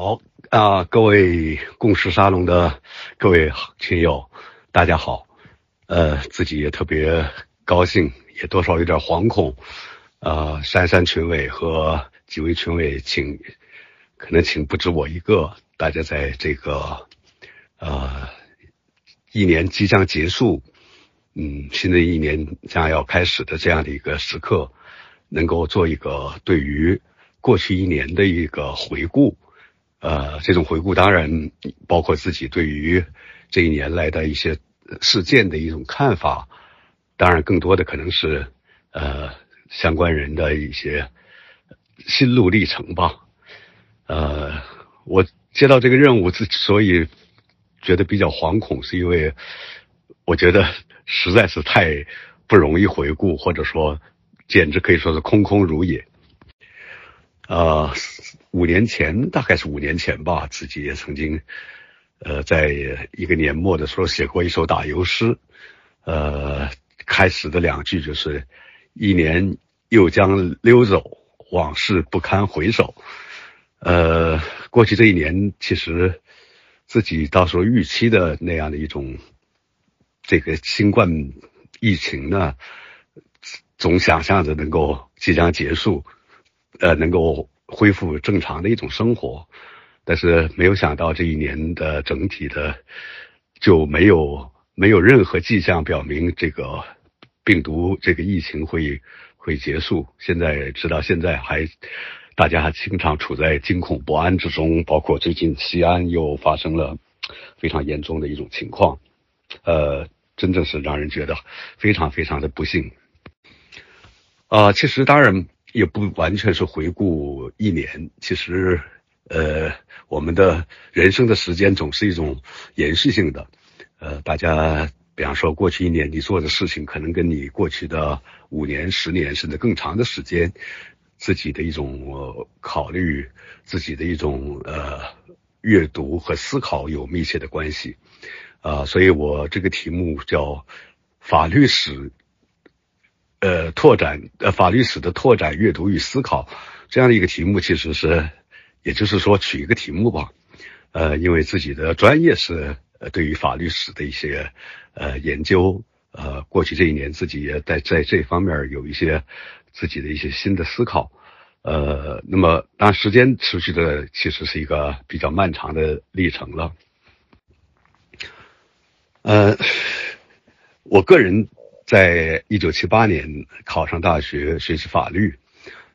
好啊，各位共识沙龙的各位亲友，大家好。呃，自己也特别高兴，也多少有点惶恐。呃，珊珊群委和几位群委，请可能请不止我一个，大家在这个呃一年即将结束，嗯，新的一年将要开始的这样的一个时刻，能够做一个对于过去一年的一个回顾。呃，这种回顾当然包括自己对于这一年来的一些事件的一种看法，当然更多的可能是呃相关人的一些心路历程吧。呃，我接到这个任务之所以觉得比较惶恐，是因为我觉得实在是太不容易回顾，或者说简直可以说是空空如也。呃。五年前，大概是五年前吧，自己也曾经，呃，在一个年末的时候写过一首打油诗，呃，开始的两句就是“一年又将溜走，往事不堪回首”。呃，过去这一年，其实自己到时候预期的那样的一种这个新冠疫情呢，总想象着能够即将结束，呃，能够。恢复正常的一种生活，但是没有想到这一年的整体的就没有没有任何迹象表明这个病毒这个疫情会会结束。现在直到现在还大家还经常处在惊恐不安之中，包括最近西安又发生了非常严重的一种情况，呃，真正是让人觉得非常非常的不幸。啊，其实当然。也不完全是回顾一年，其实，呃，我们的人生的时间总是一种延续性的，呃，大家比方说过去一年你做的事情，可能跟你过去的五年、十年甚至更长的时间，自己的一种考虑、自己的一种呃阅读和思考有密切的关系，啊，所以我这个题目叫法律史。呃，拓展呃法律史的拓展阅读与思考这样的一个题目，其实是，也就是说取一个题目吧，呃，因为自己的专业是呃对于法律史的一些呃研究，呃，过去这一年自己也在在这方面有一些自己的一些新的思考，呃，那么当然时间持续的其实是一个比较漫长的历程了，呃，我个人。在一九七八年考上大学学习法律，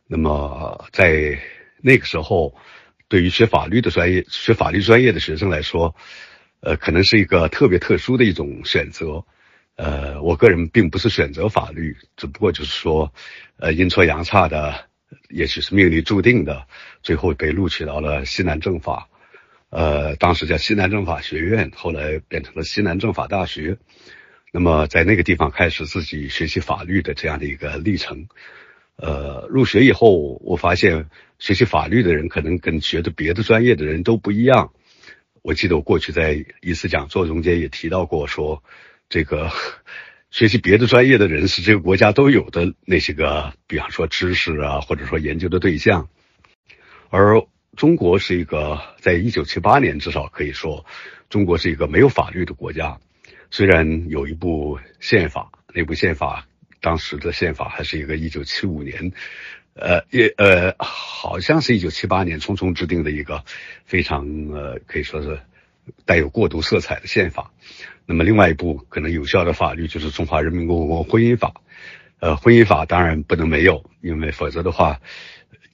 那么在那个时候，对于学法律的专业、学法律专业的学生来说，呃，可能是一个特别特殊的一种选择。呃，我个人并不是选择法律，只不过就是说，呃，阴错阳差的，也许是命里注定的，最后被录取到了西南政法，呃，当时叫西南政法学院，后来变成了西南政法大学。那么在那个地方开始自己学习法律的这样的一个历程，呃，入学以后我发现学习法律的人可能跟学的别的专业的人都不一样。我记得我过去在一次讲座中间也提到过，说这个 学习别的专业的人是这个国家都有的那些个，比方说知识啊，或者说研究的对象，而中国是一个在一九七八年至少可以说，中国是一个没有法律的国家。虽然有一部宪法，那部宪法当时的宪法还是一个一九七五年，呃，也呃，好像是一九七八年匆匆制定的一个非常呃，可以说是带有过渡色彩的宪法。那么另外一部可能有效的法律就是《中华人民共和国婚姻法》。呃，婚姻法当然不能没有，因为否则的话，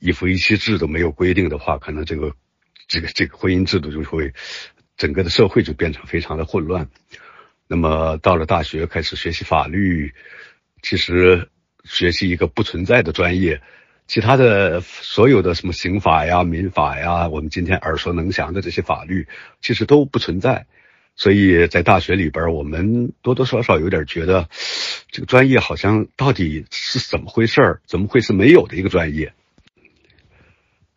一夫一妻制都没有规定的话，可能这个这个这个婚姻制度就会整个的社会就变成非常的混乱。那么到了大学开始学习法律，其实学习一个不存在的专业，其他的所有的什么刑法呀、民法呀，我们今天耳熟能详的这些法律，其实都不存在。所以在大学里边，我们多多少少有点觉得，这个专业好像到底是怎么回事儿？怎么会是没有的一个专业？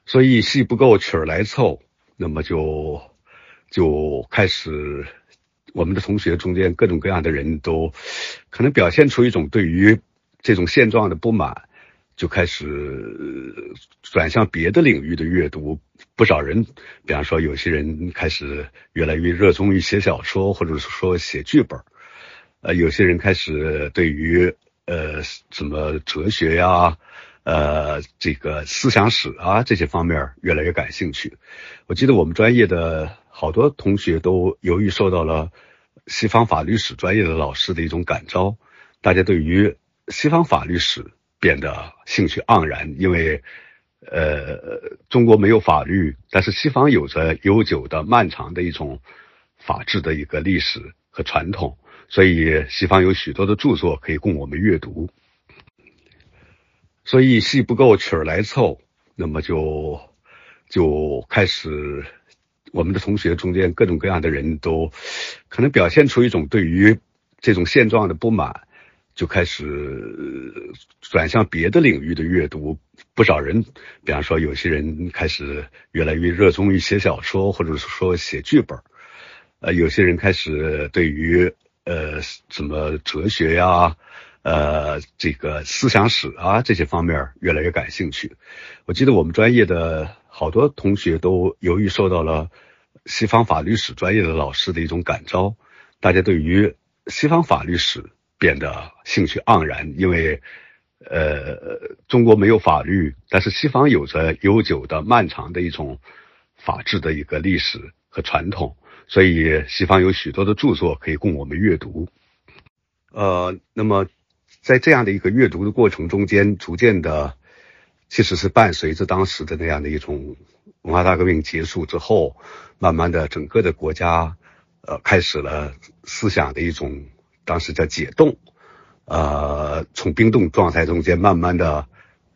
所以戏不够曲儿来凑，那么就就开始。我们的同学中间各种各样的人都可能表现出一种对于这种现状的不满，就开始转向别的领域的阅读。不少人，比方说有些人开始越来越热衷于写小说，或者是说写剧本。呃，有些人开始对于呃什么哲学呀，呃这个思想史啊这些方面越来越感兴趣。我记得我们专业的好多同学都由于受到了西方法律史专业的老师的一种感召，大家对于西方法律史变得兴趣盎然，因为呃中国没有法律，但是西方有着悠久的、漫长的一种法治的一个历史和传统。所以，西方有许多的著作可以供我们阅读。所以，戏不够曲儿来凑，那么就就开始，我们的同学中间各种各样的人都可能表现出一种对于这种现状的不满，就开始转向别的领域的阅读。不少人，比方说有些人开始越来越热衷于写小说，或者是说写剧本。呃，有些人开始对于呃，什么哲学呀，呃，这个思想史啊，这些方面越来越感兴趣。我记得我们专业的好多同学都由于受到了西方法律史专业的老师的一种感召，大家对于西方法律史变得兴趣盎然，因为呃，中国没有法律，但是西方有着悠久的、漫长的一种法治的一个历史和传统。所以，西方有许多的著作可以供我们阅读。呃，那么在这样的一个阅读的过程中间，逐渐的，其实是伴随着当时的那样的一种文化大革命结束之后，慢慢的整个的国家，呃，开始了思想的一种当时叫解冻，呃，从冰冻状态中间慢慢的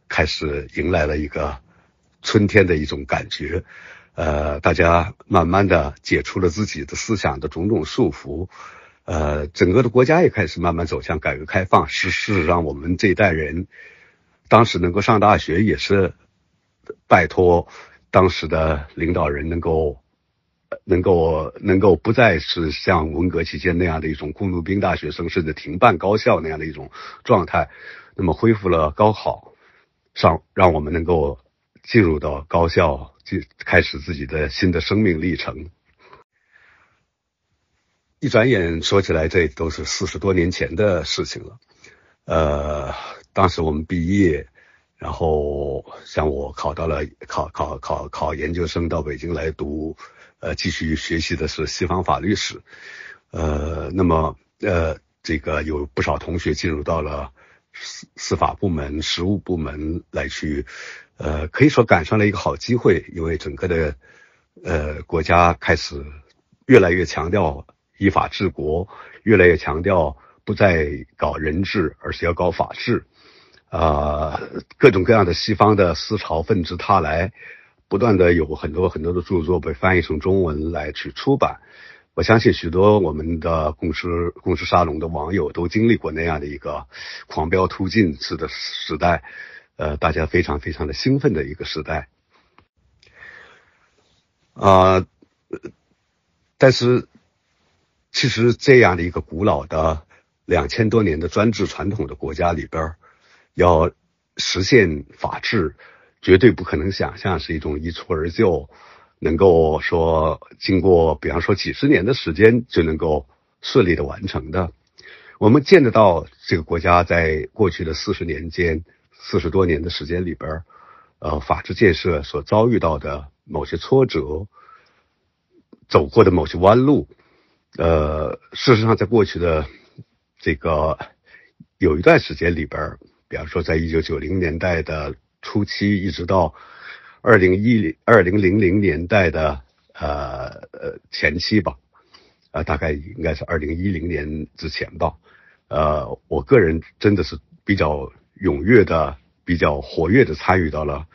开始迎来了一个春天的一种感觉。呃，大家慢慢的解除了自己的思想的种种束缚，呃，整个的国家也开始慢慢走向改革开放。事实上，我们这一代人当时能够上大学，也是拜托当时的领导人能够能够能够不再是像文革期间那样的一种工农兵大学生甚至停办高校那样的一种状态，那么恢复了高考，上让我们能够进入到高校。就开始自己的新的生命历程。一转眼说起来，这都是四十多年前的事情了。呃，当时我们毕业，然后像我考到了考考考考研究生，到北京来读，呃，继续学习的是西方法律史。呃，那么呃，这个有不少同学进入到了司司法部门、实务部门来去。呃，可以说赶上了一个好机会，因为整个的呃国家开始越来越强调依法治国，越来越强调不再搞人治，而是要搞法治。啊，各种各样的西方的思潮纷至沓来，不断的有很多很多的著作被翻译成中文来去出版。我相信许多我们的共识共识沙龙的网友都经历过那样的一个狂飙突进式的时代。呃，大家非常非常的兴奋的一个时代，啊，但是其实这样的一个古老的两千多年的专制传统的国家里边，要实现法治，绝对不可能想象是一种一蹴而就，能够说经过比方说几十年的时间就能够顺利的完成的。我们见得到这个国家在过去的四十年间。四十多年的时间里边，呃，法治建设所遭遇到的某些挫折，走过的某些弯路，呃，事实上，在过去的这个有一段时间里边，比方说，在一九九零年代的初期，一直到二零一零二零零零年代的呃呃前期吧，啊，大概应该是二零一零年之前吧，呃，我个人真的是比较。踊跃的、比较活跃的参与到了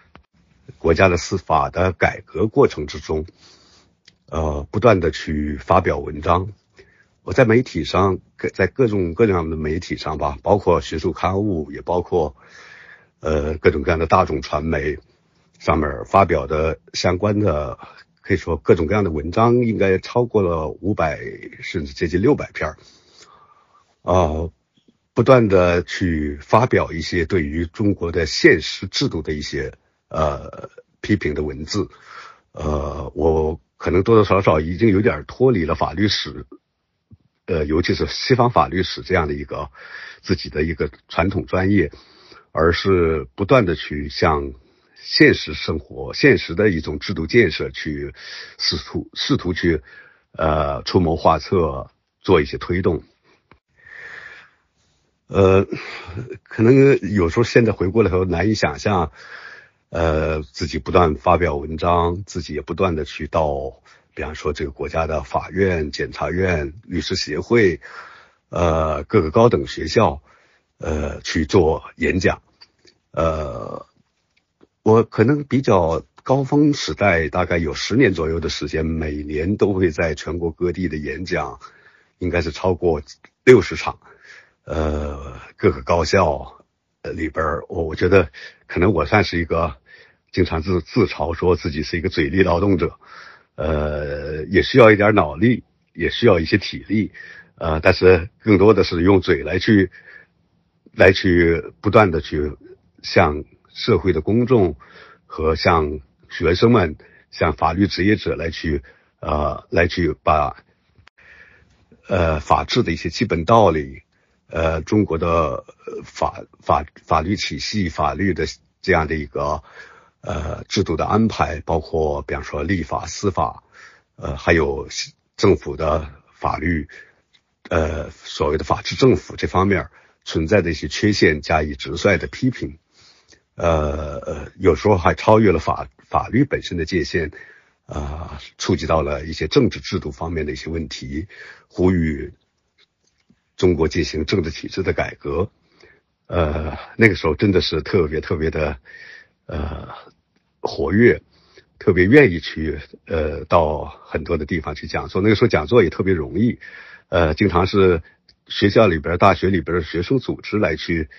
国家的司法的改革过程之中，呃，不断的去发表文章。我在媒体上，在各种各样的媒体上吧，包括学术刊物，也包括呃各种各样的大众传媒上面发表的相关的，可以说各种各样的文章，应该超过了五百甚至接近六百篇啊。不断的去发表一些对于中国的现实制度的一些呃批评的文字，呃，我可能多多少少已经有点脱离了法律史，呃，尤其是西方法律史这样的一个自己的一个传统专业，而是不断的去向现实生活、现实的一种制度建设去试图试图去呃出谋划策，做一些推动。呃，可能有时候现在回过头难以想象，呃，自己不断发表文章，自己也不断的去到，比方说这个国家的法院、检察院、律师协会，呃，各个高等学校，呃，去做演讲。呃，我可能比较高峰时代，大概有十年左右的时间，每年都会在全国各地的演讲，应该是超过六十场。呃，各个高校里边，我我觉得可能我算是一个经常自自嘲说自己是一个嘴力劳动者，呃，也需要一点脑力，也需要一些体力，呃，但是更多的是用嘴来去来去不断的去向社会的公众和向学生们、向法律职业者来去呃来去把呃法治的一些基本道理。呃，中国的法法法律体系、法律的这样的一个呃制度的安排，包括比方说立法、司法，呃，还有政府的法律，呃，所谓的法治政府这方面存在的一些缺陷，加以直率的批评，呃，有时候还超越了法法律本身的界限，啊，触及到了一些政治制度方面的一些问题，呼吁。中国进行政治体制的改革，呃，那个时候真的是特别特别的，呃，活跃，特别愿意去呃到很多的地方去讲座。那个时候讲座也特别容易，呃，经常是学校里边、大学里边的学生组织来去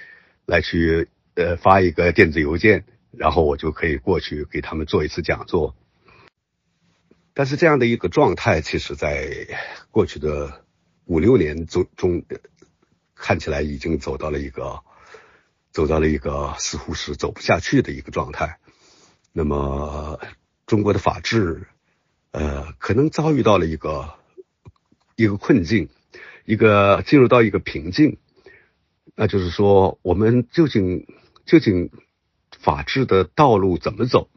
来去呃发一个电子邮件，然后我就可以过去给他们做一次讲座。但是这样的一个状态，其实在过去的。五六年中中，看起来已经走到了一个，走到了一个似乎是走不下去的一个状态。那么，中国的法治，呃，可能遭遇到了一个一个困境，一个进入到一个瓶颈。那就是说，我们究竟究竟法治的道路怎么走？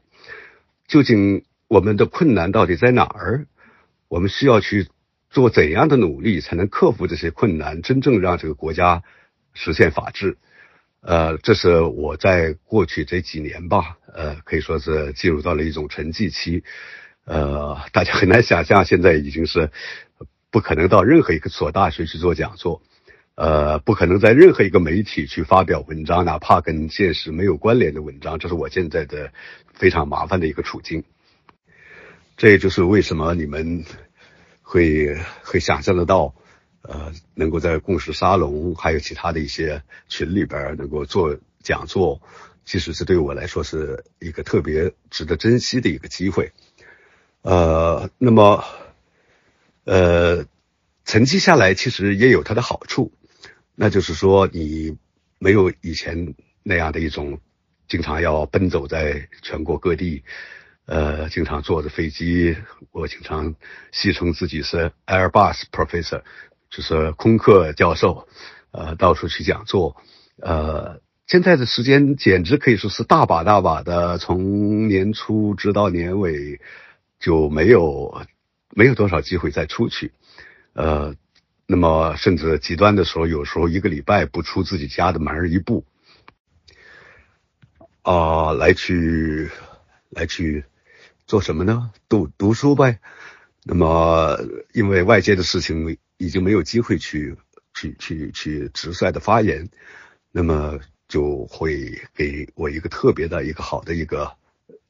究竟我们的困难到底在哪儿？我们需要去。做怎样的努力才能克服这些困难，真正让这个国家实现法治？呃，这是我在过去这几年吧，呃，可以说是进入到了一种沉寂期。呃，大家很难想象，现在已经是不可能到任何一个所大学去做讲座，呃，不可能在任何一个媒体去发表文章，哪怕跟现实没有关联的文章。这是我现在的非常麻烦的一个处境。这也就是为什么你们。会会想象得到，呃，能够在共识沙龙还有其他的一些群里边能够做讲座，其实是对我来说是一个特别值得珍惜的一个机会。呃，那么，呃，沉积下来其实也有它的好处，那就是说你没有以前那样的一种经常要奔走在全国各地。呃，经常坐着飞机，我经常戏称自己是 Airbus Professor，就是空客教授，呃，到处去讲座。呃，现在的时间简直可以说是大把大把的，从年初直到年尾，就没有没有多少机会再出去。呃，那么甚至极端的时候，有时候一个礼拜不出自己家的门一步，啊，来去来去。做什么呢？读读书呗。那么，因为外界的事情已经没有机会去去去去直率的发言，那么就会给我一个特别的一个好的一个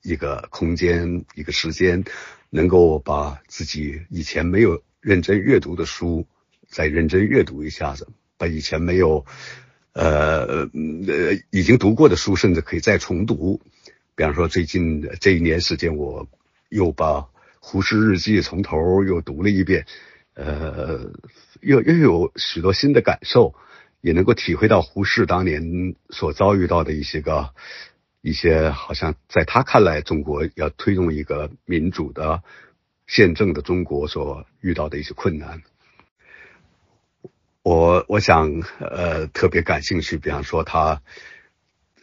一个空间一个时间，能够把自己以前没有认真阅读的书再认真阅读一下子，把以前没有呃呃已经读过的书，甚至可以再重读。比方说，最近这一年时间，我又把《胡适日记》从头又读了一遍，呃，又又有许多新的感受，也能够体会到胡适当年所遭遇到的一些个一些，好像在他看来，中国要推动一个民主的宪政的中国所遇到的一些困难。我我想呃特别感兴趣，比方说他。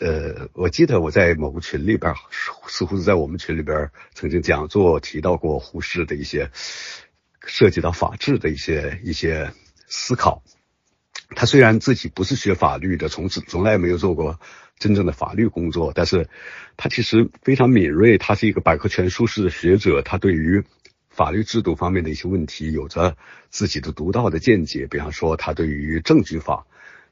呃，我记得我在某个群里边，似乎是在我们群里边曾经讲座提到过胡适的一些涉及到法治的一些一些思考。他虽然自己不是学法律的，从此从来没有做过真正的法律工作，但是他其实非常敏锐。他是一个百科全书式的学者，他对于法律制度方面的一些问题有着自己的独到的见解。比方说，他对于证据法，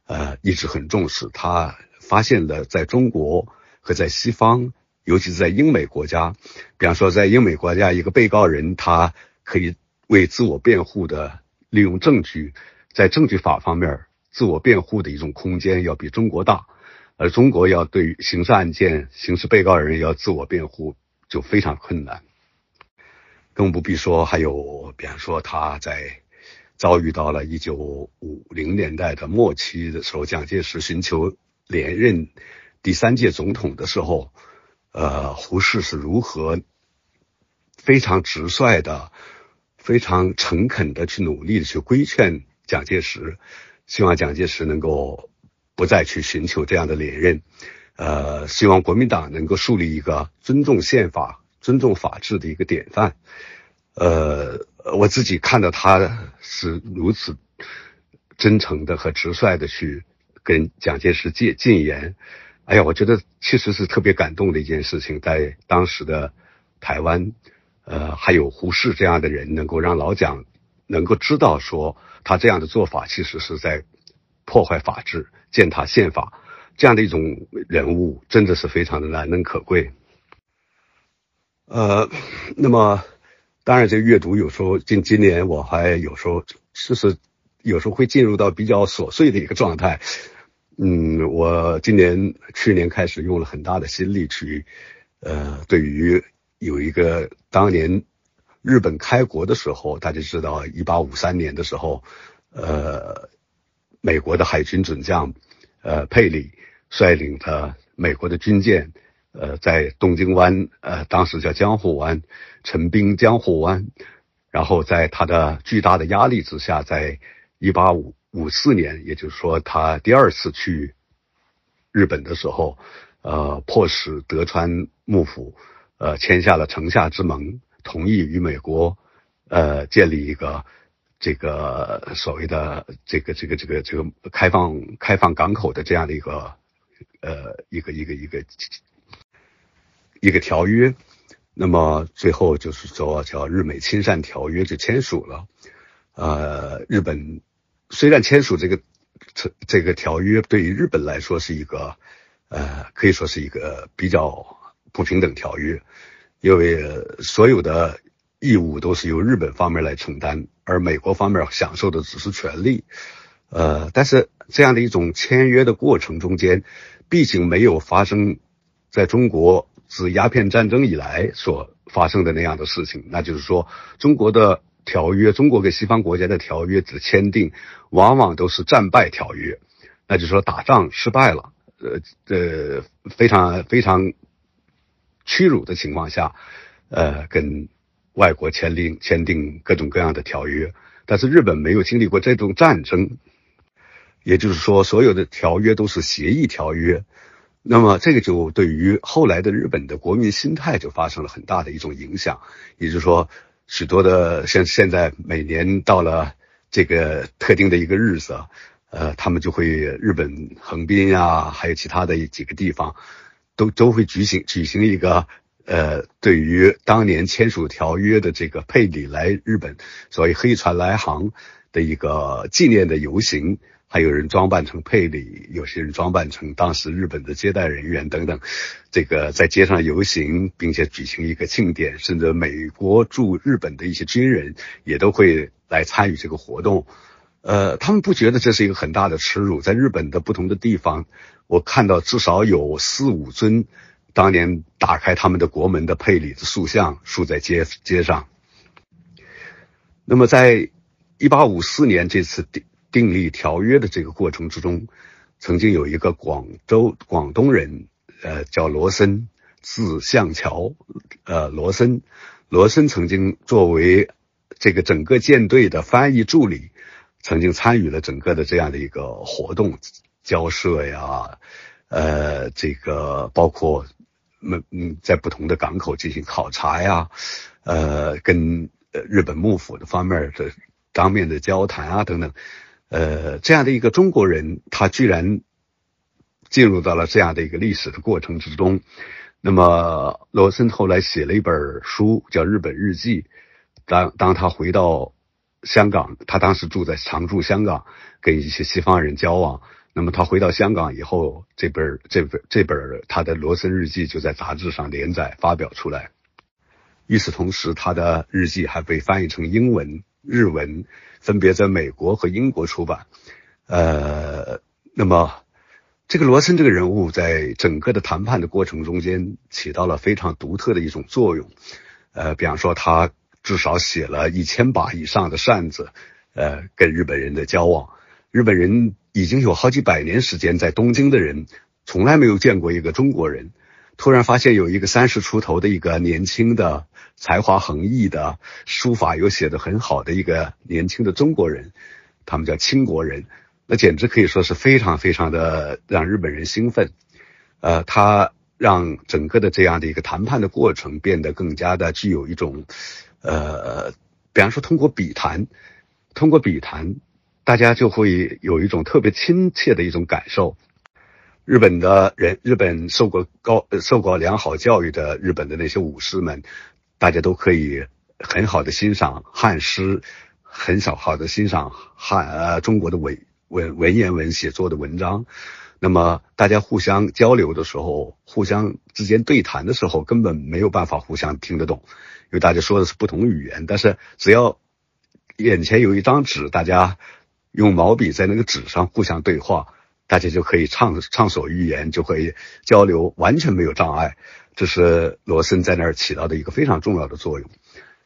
呃，一直很重视。他。发现了在中国和在西方，尤其是在英美国家，比方说在英美国家，一个被告人他可以为自我辩护的利用证据，在证据法方面自我辩护的一种空间要比中国大，而中国要对刑事案件、刑事被告人要自我辩护就非常困难，更不必说还有，比方说他在遭遇到了一九五零年代的末期的时候，蒋介石寻求。连任第三届总统的时候，呃，胡适是如何非常直率的、非常诚恳的去努力的去规劝蒋介石，希望蒋介石能够不再去寻求这样的连任，呃，希望国民党能够树立一个尊重宪法、尊重法治的一个典范。呃，我自己看到他是如此真诚的和直率的去。跟蒋介石进进言，哎呀，我觉得其实是特别感动的一件事情，在当时的台湾，呃，还有胡适这样的人，能够让老蒋能够知道说他这样的做法其实是在破坏法治、践踏宪法，这样的一种人物真的是非常的难能可贵。呃，那么当然，这阅读有时候今今年我还有时候就是。有时候会进入到比较琐碎的一个状态，嗯，我今年去年开始用了很大的心力去，呃，对于有一个当年日本开国的时候，大家知道一八五三年的时候，呃，美国的海军准将，呃，佩里率领的美国的军舰，呃，在东京湾，呃，当时叫江户湾，陈兵江户湾，然后在他的巨大的压力之下，在一八五五四年，也就是说，他第二次去日本的时候，呃，迫使德川幕府，呃，签下了城下之盟，同意与美国，呃，建立一个这个所谓的这个这个这个这个开放开放港口的这样的一个呃一个一个一个一个条约。那么最后就是说叫日美亲善条约就签署了，呃，日本。虽然签署这个这这个条约对于日本来说是一个呃可以说是一个比较不平等条约，因为所有的义务都是由日本方面来承担，而美国方面享受的只是权利。呃，但是这样的一种签约的过程中间，毕竟没有发生在中国自鸦片战争以来所发生的那样的事情，那就是说中国的。条约，中国跟西方国家的条约只签订，往往都是战败条约，那就是说打仗失败了，呃呃，非常非常屈辱的情况下，呃，跟外国签订签订各种各样的条约，但是日本没有经历过这种战争，也就是说，所有的条约都是协议条约，那么这个就对于后来的日本的国民心态就发生了很大的一种影响，也就是说。许多的像现在每年到了这个特定的一个日子，呃，他们就会日本横滨呀，还有其他的几个地方，都都会举行举行一个呃，对于当年签署条约的这个佩里来日本，所谓黑船来航的一个纪念的游行。还有人装扮成佩里，有些人装扮成当时日本的接待人员等等，这个在街上游行，并且举行一个庆典，甚至美国驻日本的一些军人也都会来参与这个活动。呃，他们不觉得这是一个很大的耻辱。在日本的不同的地方，我看到至少有四五尊当年打开他们的国门的佩里的塑像竖在街街上。那么，在一八五四年这次订订立条约的这个过程之中，曾经有一个广州广东人，呃，叫罗森，字向桥，呃，罗森，罗森曾经作为这个整个舰队的翻译助理，曾经参与了整个的这样的一个活动，交涉呀，呃，这个包括嗯嗯，在不同的港口进行考察呀，呃，跟日本幕府的方面的当面的交谈啊等等。呃，这样的一个中国人，他居然进入到了这样的一个历史的过程之中。那么，罗森后来写了一本书，叫《日本日记》。当当他回到香港，他当时住在常驻香港，跟一些西方人交往。那么他回到香港以后，这本这本这本他的《罗森日记》就在杂志上连载发表出来。与此同时，他的日记还被翻译成英文。日文分别在美国和英国出版，呃，那么这个罗森这个人物在整个的谈判的过程中间起到了非常独特的一种作用，呃，比方说他至少写了一千把以上的扇子，呃，跟日本人的交往，日本人已经有好几百年时间在东京的人从来没有见过一个中国人。突然发现有一个三十出头的一个年轻的才华横溢的书法又写的很好的一个年轻的中国人，他们叫清国人，那简直可以说是非常非常的让日本人兴奋。呃，他让整个的这样的一个谈判的过程变得更加的具有一种，呃，比方说通过笔谈，通过笔谈，大家就会有一种特别亲切的一种感受。日本的人，日本受过高、受过良好教育的日本的那些武士们，大家都可以很好的欣赏汉诗，很少好的欣赏汉呃中国的文文文言文写作的文章。那么大家互相交流的时候，互相之间对谈的时候，根本没有办法互相听得懂，因为大家说的是不同语言。但是只要眼前有一张纸，大家用毛笔在那个纸上互相对话。大家就可以畅畅所欲言，就可以交流，完全没有障碍。这是罗森在那儿起到的一个非常重要的作用。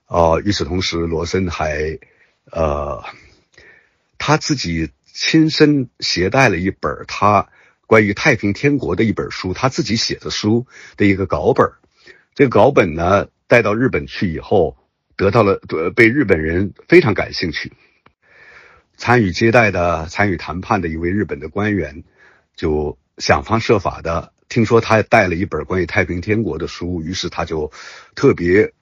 哦，与此同时，罗森还呃他自己亲身携带了一本他关于太平天国的一本书，他自己写的书的一个稿本。这个稿本呢，带到日本去以后，得到了被日本人非常感兴趣。参与接待的、参与谈判的一位日本的官员，就想方设法的听说他带了一本关于太平天国的书，于是他就特别，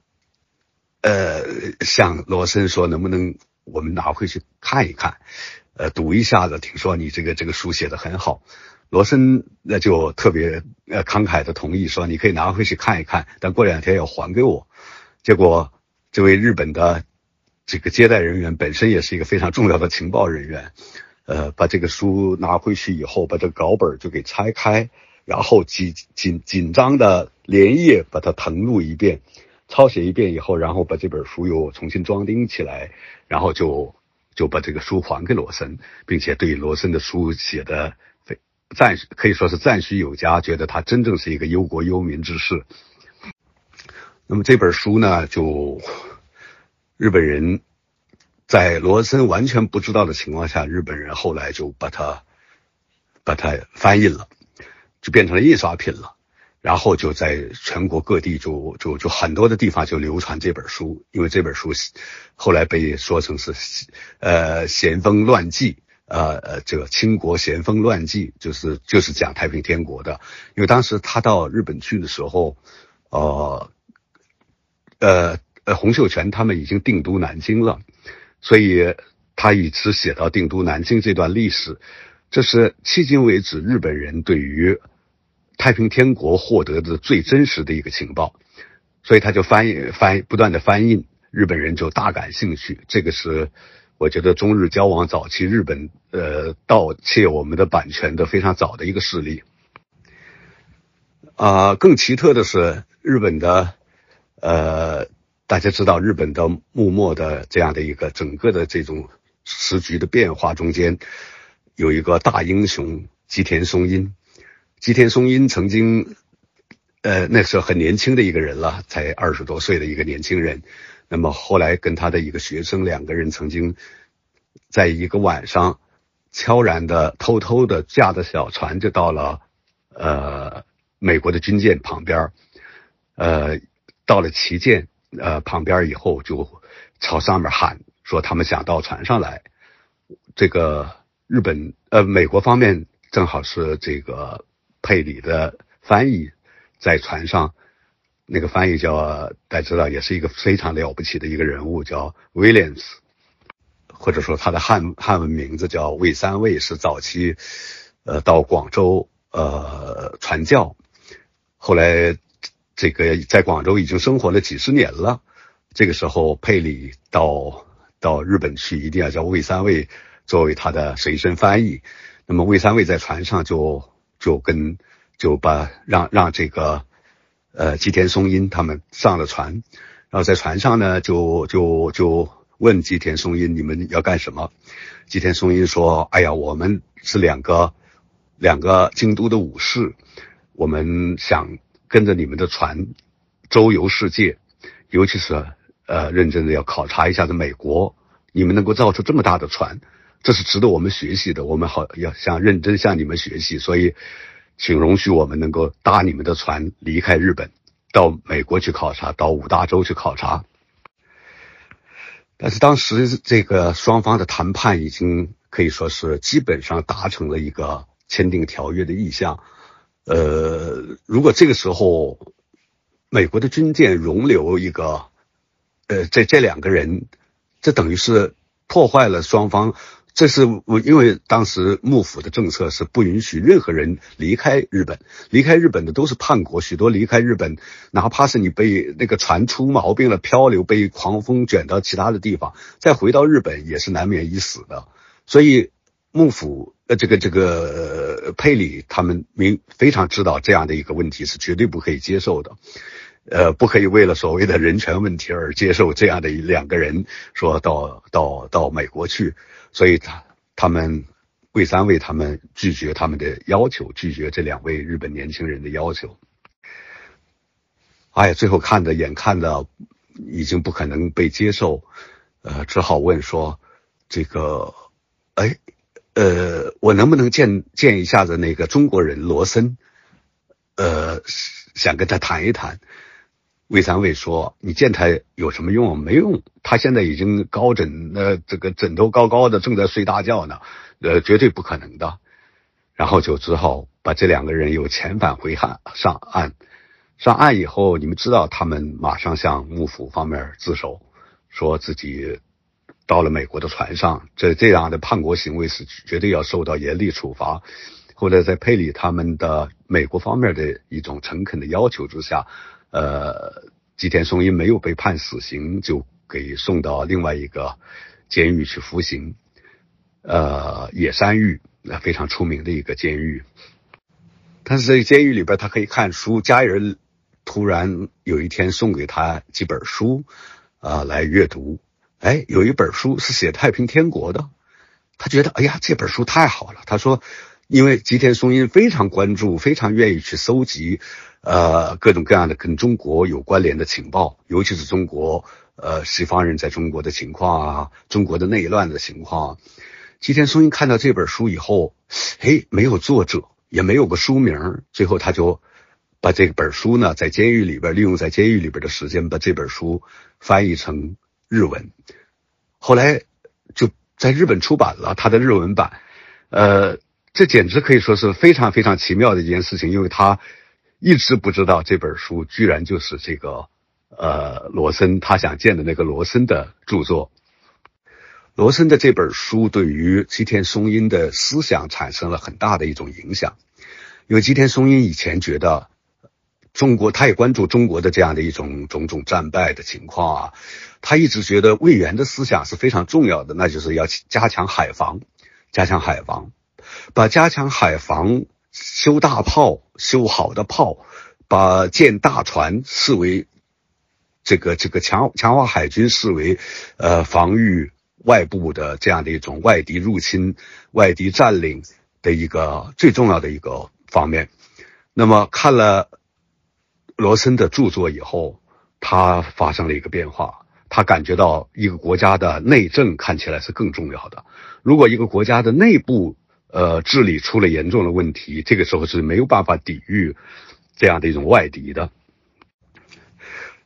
呃，向罗森说，能不能我们拿回去看一看，呃，读一下子。听说你这个这个书写的很好，罗森那就特别呃慷慨的同意说，你可以拿回去看一看，但过两天要还给我。结果这位日本的。这个接待人员本身也是一个非常重要的情报人员，呃，把这个书拿回去以后，把这个稿本就给拆开，然后紧紧紧张的连夜把它誊录一遍，抄写一遍以后，然后把这本书又重新装订起来，然后就就把这个书还给罗森，并且对罗森的书写的赞可以说是赞许有加，觉得他真正是一个忧国忧民之士。那么这本书呢，就。日本人在罗森完全不知道的情况下，日本人后来就把它把它翻译了，就变成了印刷品了。然后就在全国各地就就就很多的地方就流传这本书，因为这本书后来被说成是呃咸丰乱纪，呃呃这个清国咸丰乱纪，就是就是讲太平天国的。因为当时他到日本去的时候，呃呃。呃，洪秀全他们已经定都南京了，所以他一直写到定都南京这段历史，这是迄今为止日本人对于太平天国获得的最真实的一个情报，所以他就翻译翻不断的翻译，日本人就大感兴趣。这个是我觉得中日交往早期日本呃盗窃我们的版权的非常早的一个事例。啊，更奇特的是日本的呃。大家知道，日本的幕末的这样的一个整个的这种时局的变化中间，有一个大英雄吉田松阴。吉田松阴曾经，呃，那时候很年轻的一个人了，才二十多岁的一个年轻人。那么后来跟他的一个学生两个人曾经在一个晚上悄然的、偷偷的驾着小船就到了呃美国的军舰旁边呃，到了旗舰呃旁边以后，就朝上面喊说他们想到船上来。这个日本呃美国方面正好是这个佩里的翻译在船上，那个翻译叫大家知道，也是一个非常了不起的一个人物，叫 Williams。或者说他的汉汉文名字叫魏三卫，是早期，呃，到广州呃传教，后来这个在广州已经生活了几十年了。这个时候佩里到到日本去，一定要叫魏三卫作为他的随身翻译。那么魏三卫在船上就就跟就把让让这个呃吉田松阴他们上了船，然后在船上呢就就就。问吉田松阴，你们要干什么？吉田松阴说：“哎呀，我们是两个两个京都的武士，我们想跟着你们的船周游世界，尤其是呃，认真的要考察一下子美国。你们能够造出这么大的船，这是值得我们学习的。我们好要想认真向你们学习，所以请容许我们能够搭你们的船离开日本，到美国去考察，到五大洲去考察。”但是当时这个双方的谈判已经可以说是基本上达成了一个签订条约的意向。呃，如果这个时候美国的军舰容留一个，呃，这这两个人，这等于是破坏了双方。这是我，因为当时幕府的政策是不允许任何人离开日本，离开日本的都是叛国，许多离开日本，哪怕是你被那个船出毛病了，漂流被狂风卷到其他的地方，再回到日本也是难免一死的。所以幕府呃，这个这个佩里他们明非常知道这样的一个问题是绝对不可以接受的，呃，不可以为了所谓的人权问题而接受这样的两个人说到到到美国去。所以，他他们魏三位他们拒绝他们的要求，拒绝这两位日本年轻人的要求。哎呀，最后看的眼看的已经不可能被接受，呃，只好问说：“这个，哎，呃，我能不能见见一下子那个中国人罗森？呃，想跟他谈一谈。”魏三卫说：“你见他有什么用？没用，他现在已经高枕，呃，这个枕头高高的，正在睡大觉呢，呃，绝对不可能的。”然后就只好把这两个人又遣返回汉上岸。上岸以后，你们知道，他们马上向幕府方面自首，说自己到了美国的船上，这这样的叛国行为是绝对要受到严厉处罚。后来在佩里他们的美国方面的一种诚恳的要求之下。呃，吉田松阴没有被判死刑，就给送到另外一个监狱去服刑。呃，野山狱，那非常出名的一个监狱。但是在监狱里边，他可以看书。家人突然有一天送给他几本书，啊，来阅读。哎，有一本书是写太平天国的，他觉得，哎呀，这本书太好了。他说，因为吉田松阴非常关注，非常愿意去搜集。呃，各种各样的跟中国有关联的情报，尤其是中国呃西方人在中国的情况啊，中国的内乱的情况。吉田松阴看到这本书以后，嘿，没有作者，也没有个书名，最后他就把这本书呢，在监狱里边利用在监狱里边的时间，把这本书翻译成日文，后来就在日本出版了他的日文版。呃，这简直可以说是非常非常奇妙的一件事情，因为他。一直不知道这本书居然就是这个，呃，罗森他想见的那个罗森的著作。罗森的这本书对于吉田松阴的思想产生了很大的一种影响，因为吉田松阴以前觉得中国，他也关注中国的这样的一种种种战败的情况啊，他一直觉得魏源的思想是非常重要的，那就是要加强海防，加强海防，把加强海防。修大炮，修好的炮，把建大船视为这个这个强强化海军视为呃防御外部的这样的一种外敌入侵、外敌占领的一个最重要的一个方面。那么看了罗森的著作以后，他发生了一个变化。他感觉到一个国家的内政看起来是更重要的。如果一个国家的内部呃治理出了严重的问题，这个时候是没有办法抵御这样的一种外敌的。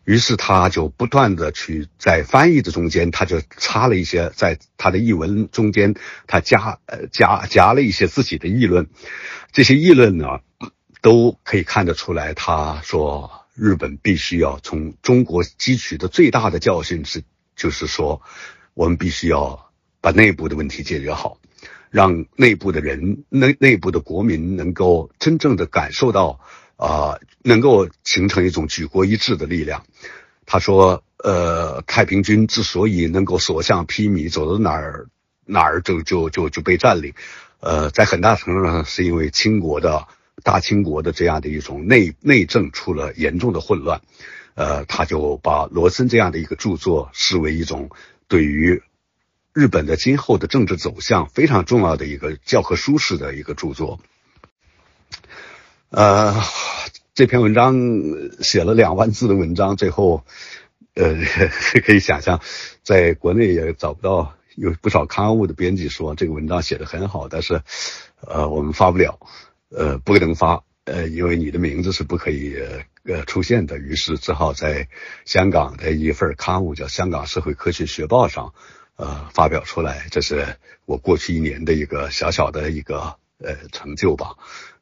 于是他就不断的去在翻译的中间，他就插了一些在他的译文中间，他加呃加加了一些自己的议论。这些议论呢，都可以看得出来，他说。日本必须要从中国汲取的最大的教训是，就是说，我们必须要把内部的问题解决好，让内部的人、内内部的国民能够真正的感受到，啊，能够形成一种举国一致的力量。他说，呃，太平军之所以能够所向披靡，走到哪儿哪儿就就就就被占领，呃，在很大程度上是因为清国的。大清国的这样的一种内内政出了严重的混乱，呃，他就把罗森这样的一个著作视为一种对于日本的今后的政治走向非常重要的一个教科书式的一个著作。呃，这篇文章写了两万字的文章，最后，呃，可以想象，在国内也找不到有不少刊物的编辑说这个文章写的很好，但是，呃，我们发不了。呃，不能发，呃，因为你的名字是不可以呃出现的，于是只好在香港的一份刊物叫《香港社会科学学报》上，呃，发表出来。这是我过去一年的一个小小的一个呃成就吧，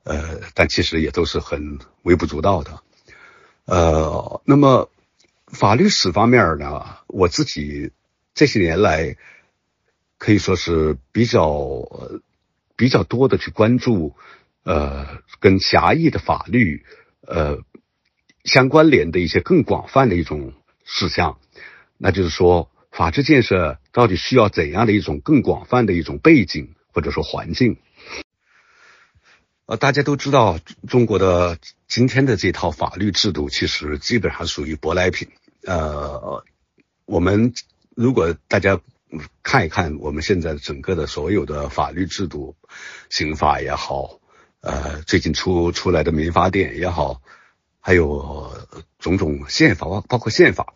呃，但其实也都是很微不足道的。呃，那么法律史方面呢，我自己这些年来可以说是比较比较多的去关注。呃，跟狭义的法律，呃，相关联的一些更广泛的一种事项，那就是说，法治建设到底需要怎样的一种更广泛的一种背景或者说环境？呃，大家都知道，中国的今天的这套法律制度其实基本上属于舶来品。呃，我们如果大家看一看我们现在整个的所有的法律制度，刑法也好。呃，最近出出来的民法典也好，还有种种宪法，包括宪法，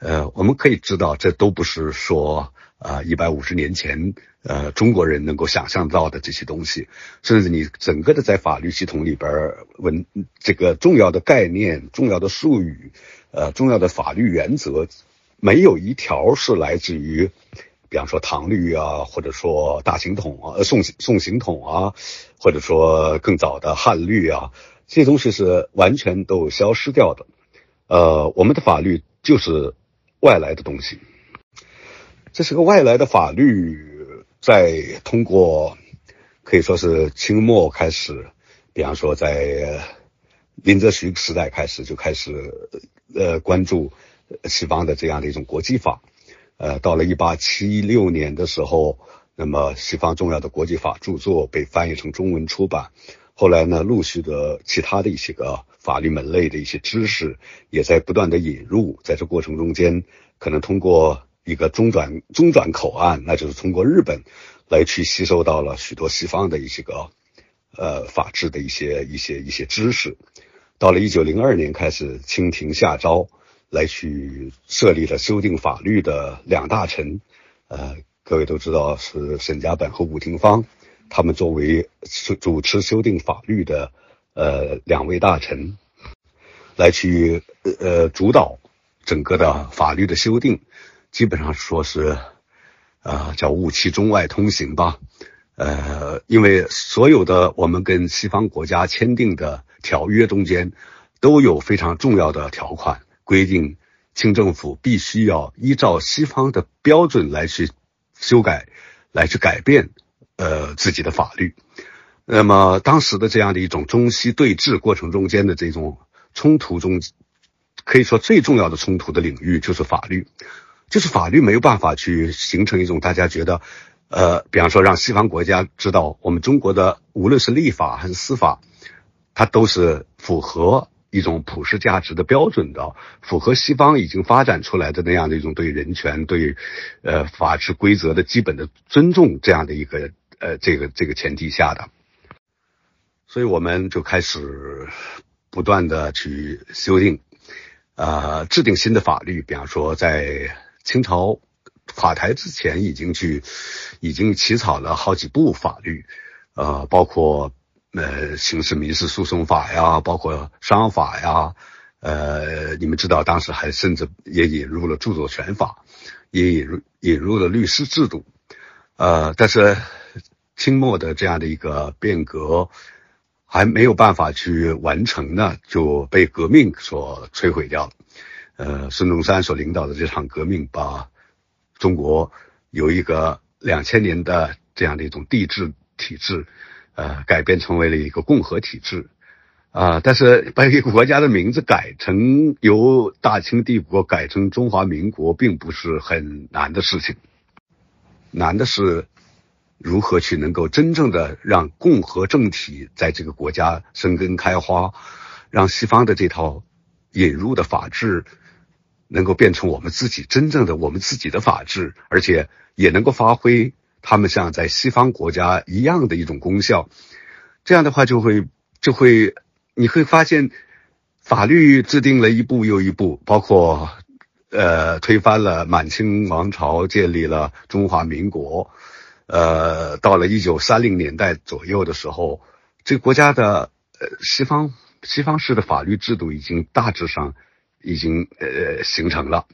呃，我们可以知道，这都不是说啊一百五十年前呃中国人能够想象到的这些东西，甚至你整个的在法律系统里边文这个重要的概念、重要的术语、呃重要的法律原则，没有一条是来自于。比方说唐律啊，或者说大刑统啊，呃宋宋刑统啊，或者说更早的汉律啊，这些东西是完全都消失掉的。呃，我们的法律就是外来的东西，这是个外来的法律，在通过可以说是清末开始，比方说在林则徐时代开始就开始呃关注西方的这样的一种国际法。呃，到了一八七六年的时候，那么西方重要的国际法著作被翻译成中文出版。后来呢，陆续的其他的一些个法律门类的一些知识也在不断的引入。在这过程中间，可能通过一个中转中转口岸，那就是通过日本来去吸收到了许多西方的一些个呃法治的一些一些一些知识。到了一九零二年开始，清廷下诏。来去设立了修订法律的两大臣，呃，各位都知道是沈家本和伍廷芳，他们作为主持修订法律的呃两位大臣，来去呃主导整个的法律的修订，基本上说是啊叫务其中外通行吧，呃，因为所有的我们跟西方国家签订的条约中间都有非常重要的条款。规定，清政府必须要依照西方的标准来去修改，来去改变，呃，自己的法律。那么当时的这样的一种中西对峙过程中间的这种冲突中，可以说最重要的冲突的领域就是法律，就是法律没有办法去形成一种大家觉得，呃，比方说让西方国家知道我们中国的无论是立法还是司法，它都是符合。一种普世价值的标准的，符合西方已经发展出来的那样的一种对人权、对呃法治规则的基本的尊重这样的一个呃这个这个前提下的，所以我们就开始不断的去修订，呃制定新的法律，比方说在清朝垮台之前已经去已经起草了好几部法律，呃，包括呃刑事民事诉讼法呀，包括商法呀，呃，你们知道当时还甚至也引入了著作权法，也引入引入了律师制度，呃，但是清末的这样的一个变革。还没有办法去完成呢，就被革命所摧毁掉了。呃，孙中山所领导的这场革命，把中国有一个两千年的这样的一种帝制体制，呃，改变成为了一个共和体制。啊，但是把一个国家的名字改成由大清帝国改成中华民国，并不是很难的事情，难的是。如何去能够真正的让共和政体在这个国家生根开花，让西方的这套引入的法治能够变成我们自己真正的我们自己的法治，而且也能够发挥他们像在西方国家一样的一种功效。这样的话，就会就会你会发现，法律制定了一步又一步，包括呃推翻了满清王朝，建立了中华民国。呃，到了一九三零年代左右的时候，这个国家的呃西方西方式的法律制度已经大致上已经呃形成了，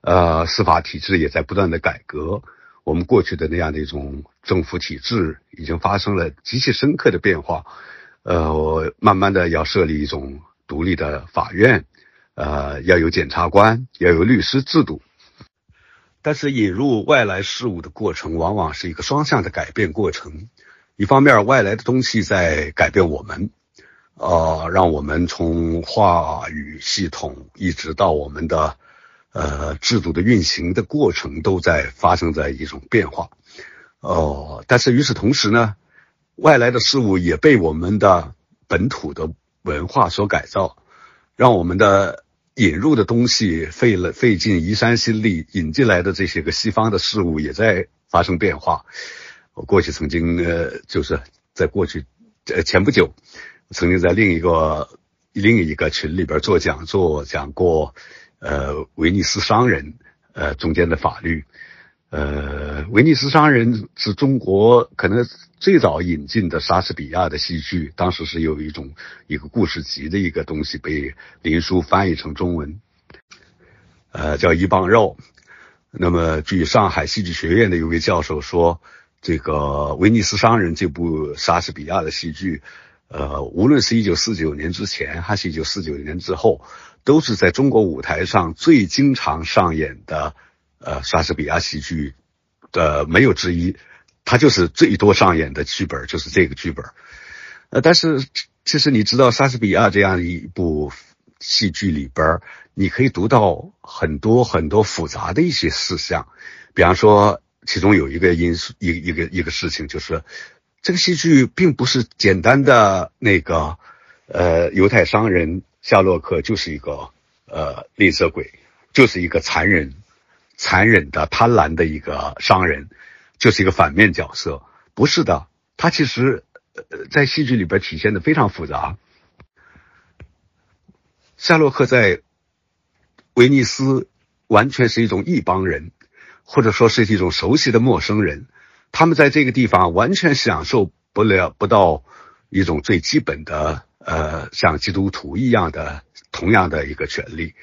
呃，司法体制也在不断的改革。我们过去的那样的一种政府体制已经发生了极其深刻的变化。呃，慢慢的要设立一种独立的法院，呃，要有检察官，要有律师制度。但是引入外来事物的过程，往往是一个双向的改变过程。一方面，外来的东西在改变我们，呃，让我们从话语系统一直到我们的呃制度的运行的过程，都在发生在一种变化。哦，但是与此同时呢，外来的事物也被我们的本土的文化所改造，让我们的。引入的东西费了费尽移山心力，引进来的这些个西方的事物也在发生变化。我过去曾经呃，就是在过去呃前不久，曾经在另一个另一个群里边做讲座，讲过呃威尼斯商人呃中间的法律。呃，威尼斯商人是中国可能最早引进的莎士比亚的戏剧，当时是有一种一个故事集的一个东西被林书翻译成中文，呃，叫一棒肉。那么，据上海戏剧学院的一位教授说，这个威尼斯商人这部莎士比亚的戏剧，呃，无论是一九四九年之前还是一九四九年之后，都是在中国舞台上最经常上演的。呃，莎士比亚喜剧的没有之一，他就是最多上演的剧本就是这个剧本。呃，但是其实你知道，莎士比亚这样一部戏剧里边，你可以读到很多很多复杂的一些事项。比方说，其中有一个因素，一一个一个事情，就是这个戏剧并不是简单的那个呃犹太商人夏洛克就是一个呃吝啬鬼，就是一个残忍。残忍的、贪婪的一个商人，就是一个反面角色。不是的，他其实呃在戏剧里边体现的非常复杂。夏洛克在威尼斯完全是一种异邦人，或者说是一种熟悉的陌生人。他们在这个地方完全享受不了不到一种最基本的呃像基督徒一样的同样的一个权利。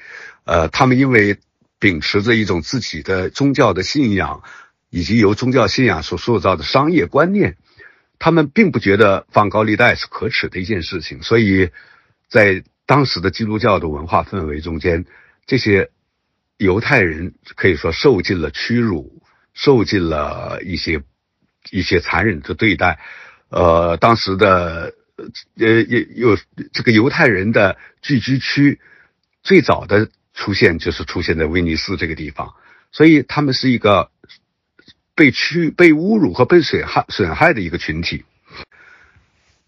呃，他们因为。秉持着一种自己的宗教的信仰，以及由宗教信仰所塑造的商业观念，他们并不觉得放高利贷是可耻的一件事情。所以，在当时的基督教的文化氛围中间，这些犹太人可以说受尽了屈辱，受尽了一些一些残忍的对待。呃，当时的呃也有这个犹太人的聚居区，最早的。出现就是出现在威尼斯这个地方，所以他们是一个被屈、被侮辱和被损害、损害的一个群体。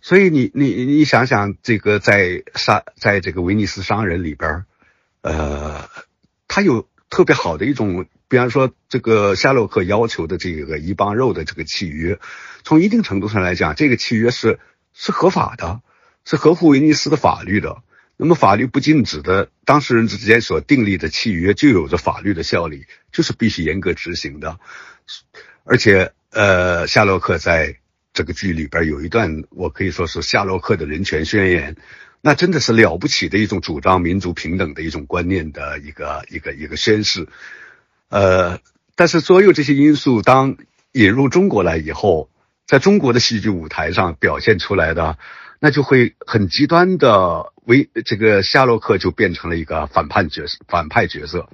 所以你你你想想，这个在沙在这个威尼斯商人里边，呃，他有特别好的一种，比方说这个夏洛克要求的这个一帮肉的这个契约，从一定程度上来讲，这个契约是是合法的，是合乎威尼斯的法律的。那么法律不禁止的当事人之间所订立的契约就有着法律的效力，就是必须严格执行的。而且，呃，夏洛克在这个剧里边有一段，我可以说是夏洛克的人权宣言，那真的是了不起的一种主张民族平等的一种观念的一个一个一个宣誓。呃，但是所有这些因素当引入中国来以后，在中国的戏剧舞台上表现出来的。那就会很极端的，为这个夏洛克就变成了一个反叛角色，反派角色。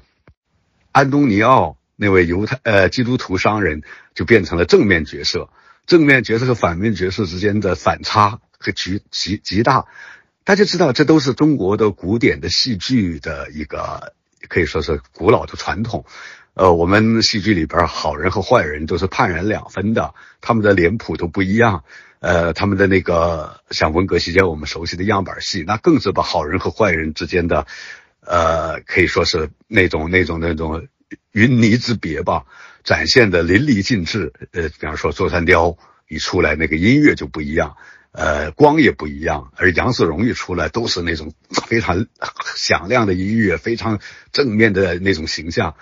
安东尼奥那位犹太呃基督徒商人就变成了正面角色，正面角色和反面角色之间的反差和极极极大。大家知道，这都是中国的古典的戏剧的一个可以说是古老的传统。呃，我们戏剧里边好人和坏人都是判然两分的，他们的脸谱都不一样。呃，他们的那个像文革期间我们熟悉的样板戏，那更是把好人和坏人之间的，呃，可以说是那种那种那种云泥之别吧，展现的淋漓尽致。呃，比方说《座山雕》一出来，那个音乐就不一样，呃，光也不一样，而杨子荣一出来，都是那种非常响亮的音乐，非常正面的那种形象。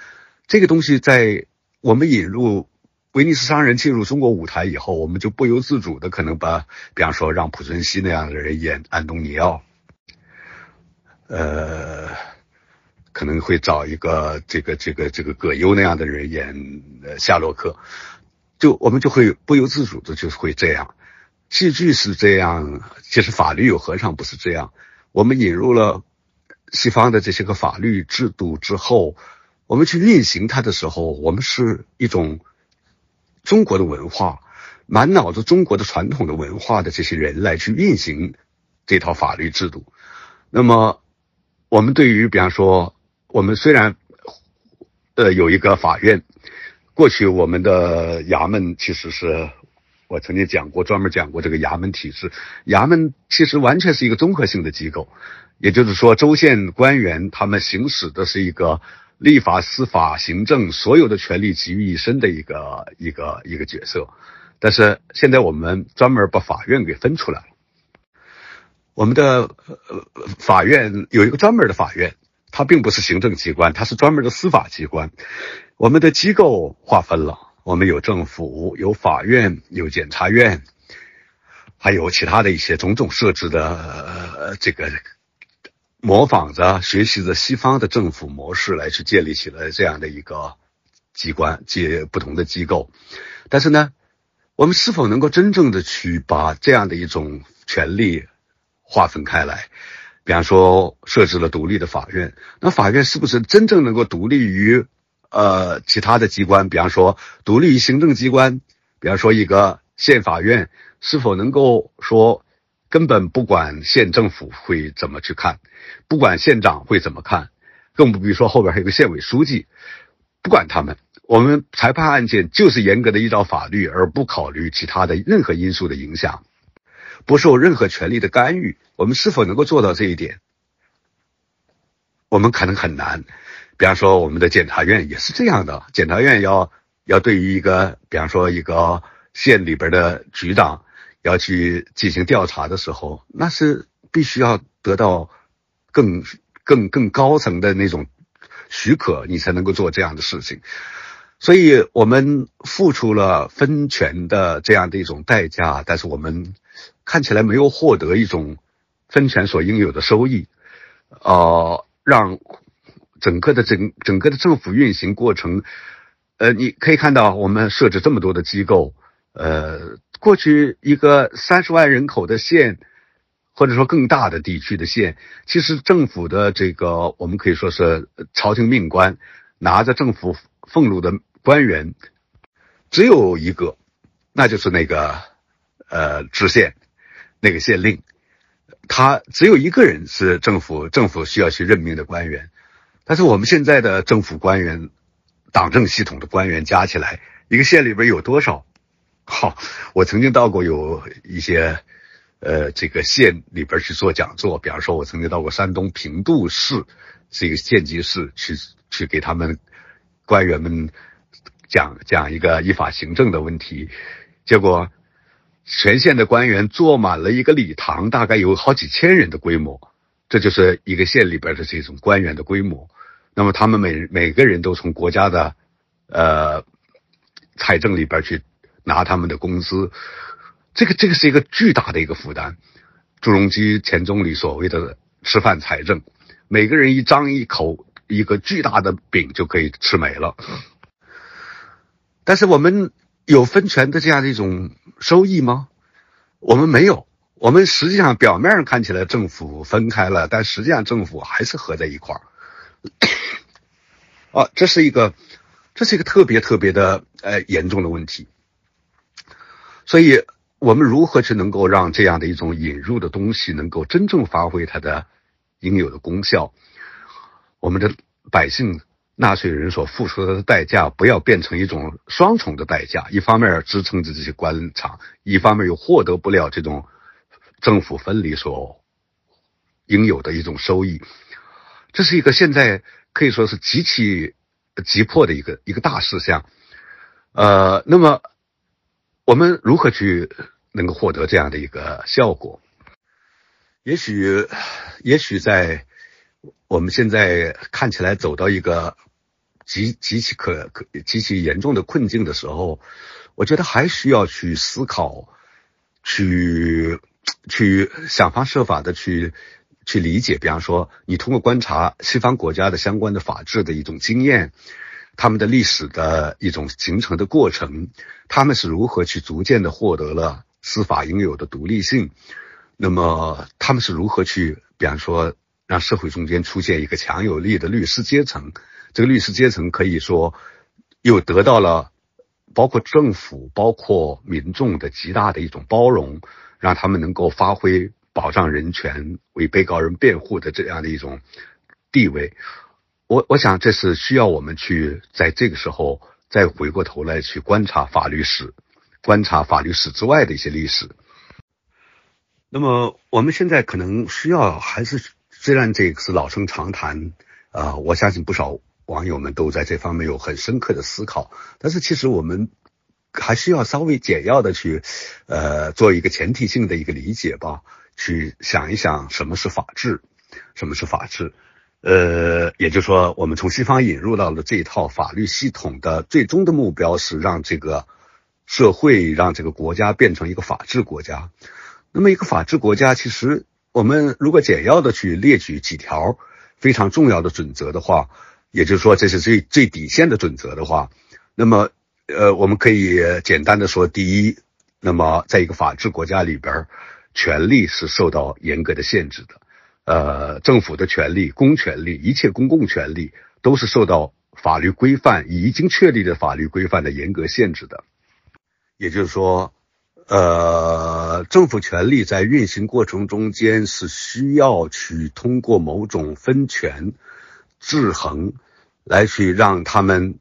这个东西在我们引入。威尼斯商人进入中国舞台以后，我们就不由自主的可能把，比方说让濮存昕那样的人演安东尼奥，呃，可能会找一个这个这个这个葛优那样的人演夏洛克，就我们就会不由自主的就会这样。戏剧是这样，其实法律又何尝不是这样？我们引入了西方的这些个法律制度之后，我们去运行它的时候，我们是一种。中国的文化，满脑子中国的传统的文化的这些人来去运行这套法律制度。那么，我们对于比方说，我们虽然呃有一个法院，过去我们的衙门其实是我曾经讲过，专门讲过这个衙门体制。衙门其实完全是一个综合性的机构，也就是说，州县官员他们行使的是一个。立法、司法、行政所有的权利集于一身的一个一个一个角色，但是现在我们专门把法院给分出来了。我们的呃法院有一个专门的法院，它并不是行政机关，它是专门的司法机关。我们的机构划分了，我们有政府、有法院、有检察院，还有其他的一些种种设置的呃这个。模仿着、学习着西方的政府模式来去建立起了这样的一个机关、借不同的机构，但是呢，我们是否能够真正的去把这样的一种权利划分开来？比方说，设置了独立的法院，那法院是不是真正能够独立于呃其他的机关？比方说，独立于行政机关，比方说一个县法院，是否能够说？根本不管县政府会怎么去看，不管县长会怎么看，更不必说后边还有个县委书记，不管他们，我们裁判案件就是严格的依照法律，而不考虑其他的任何因素的影响，不受任何权利的干预。我们是否能够做到这一点？我们可能很难。比方说，我们的检察院也是这样的，检察院要要对于一个，比方说一个县里边的局长。要去进行调查的时候，那是必须要得到更更更高层的那种许可，你才能够做这样的事情。所以，我们付出了分权的这样的一种代价，但是我们看起来没有获得一种分权所应有的收益。呃，让整个的整整个的政府运行过程，呃，你可以看到，我们设置这么多的机构，呃。过去一个三十万人口的县，或者说更大的地区的县，其实政府的这个我们可以说是朝廷命官，拿着政府俸禄的官员，只有一个，那就是那个呃知县，那个县令，他只有一个人是政府政府需要去任命的官员，但是我们现在的政府官员，党政系统的官员加起来，一个县里边有多少？好，我曾经到过有一些，呃，这个县里边去做讲座。比方说，我曾经到过山东平度市这个县级市去，去给他们官员们讲讲一个依法行政的问题。结果，全县的官员坐满了一个礼堂，大概有好几千人的规模。这就是一个县里边的这种官员的规模。那么他们每每个人都从国家的呃财政里边去拿他们的工资，这个这个是一个巨大的一个负担。朱镕基前总理所谓的吃饭财政，每个人一张一口一个巨大的饼就可以吃没了。但是我们有分权的这样的一种收益吗？我们没有。我们实际上表面上看起来政府分开了，但实际上政府还是合在一块儿。啊，这是一个，这是一个特别特别的呃严重的问题。所以，我们如何去能够让这样的一种引入的东西能够真正发挥它的应有的功效？我们的百姓。纳税人所付出的代价不要变成一种双重的代价，一方面支撑着这些官场，一方面又获得不了这种政府分离所应有的一种收益，这是一个现在可以说是极其急迫的一个一个大事项。呃，那么我们如何去能够获得这样的一个效果？也许，也许在我们现在看起来走到一个。极极其可可极其严重的困境的时候，我觉得还需要去思考，去去想方设法的去去理解。比方说，你通过观察西方国家的相关的法治的一种经验，他们的历史的一种形成的过程，他们是如何去逐渐的获得了司法应有的独立性？那么他们是如何去，比方说，让社会中间出现一个强有力的律师阶层？这个律师阶层可以说又得到了包括政府、包括民众的极大的一种包容，让他们能够发挥保障人权、为被告人辩护的这样的一种地位。我我想这是需要我们去在这个时候再回过头来去观察法律史，观察法律史之外的一些历史。那么我们现在可能需要还是虽然这个是老生常谈啊，我相信不少。网友们都在这方面有很深刻的思考，但是其实我们还需要稍微简要的去，呃，做一个前提性的一个理解吧，去想一想什么是法治，什么是法治，呃，也就是说，我们从西方引入到了这一套法律系统的最终的目标是让这个社会、让这个国家变成一个法治国家。那么，一个法治国家，其实我们如果简要的去列举几条非常重要的准则的话。也就是说，这是最最底线的准则的话，那么，呃，我们可以简单的说，第一，那么在一个法治国家里边，权力是受到严格的限制的，呃，政府的权利、公权力、一切公共权利都是受到法律规范已经确立的法律规范的严格限制的。也就是说，呃，政府权力在运行过程中间是需要去通过某种分权。制衡，来去让他们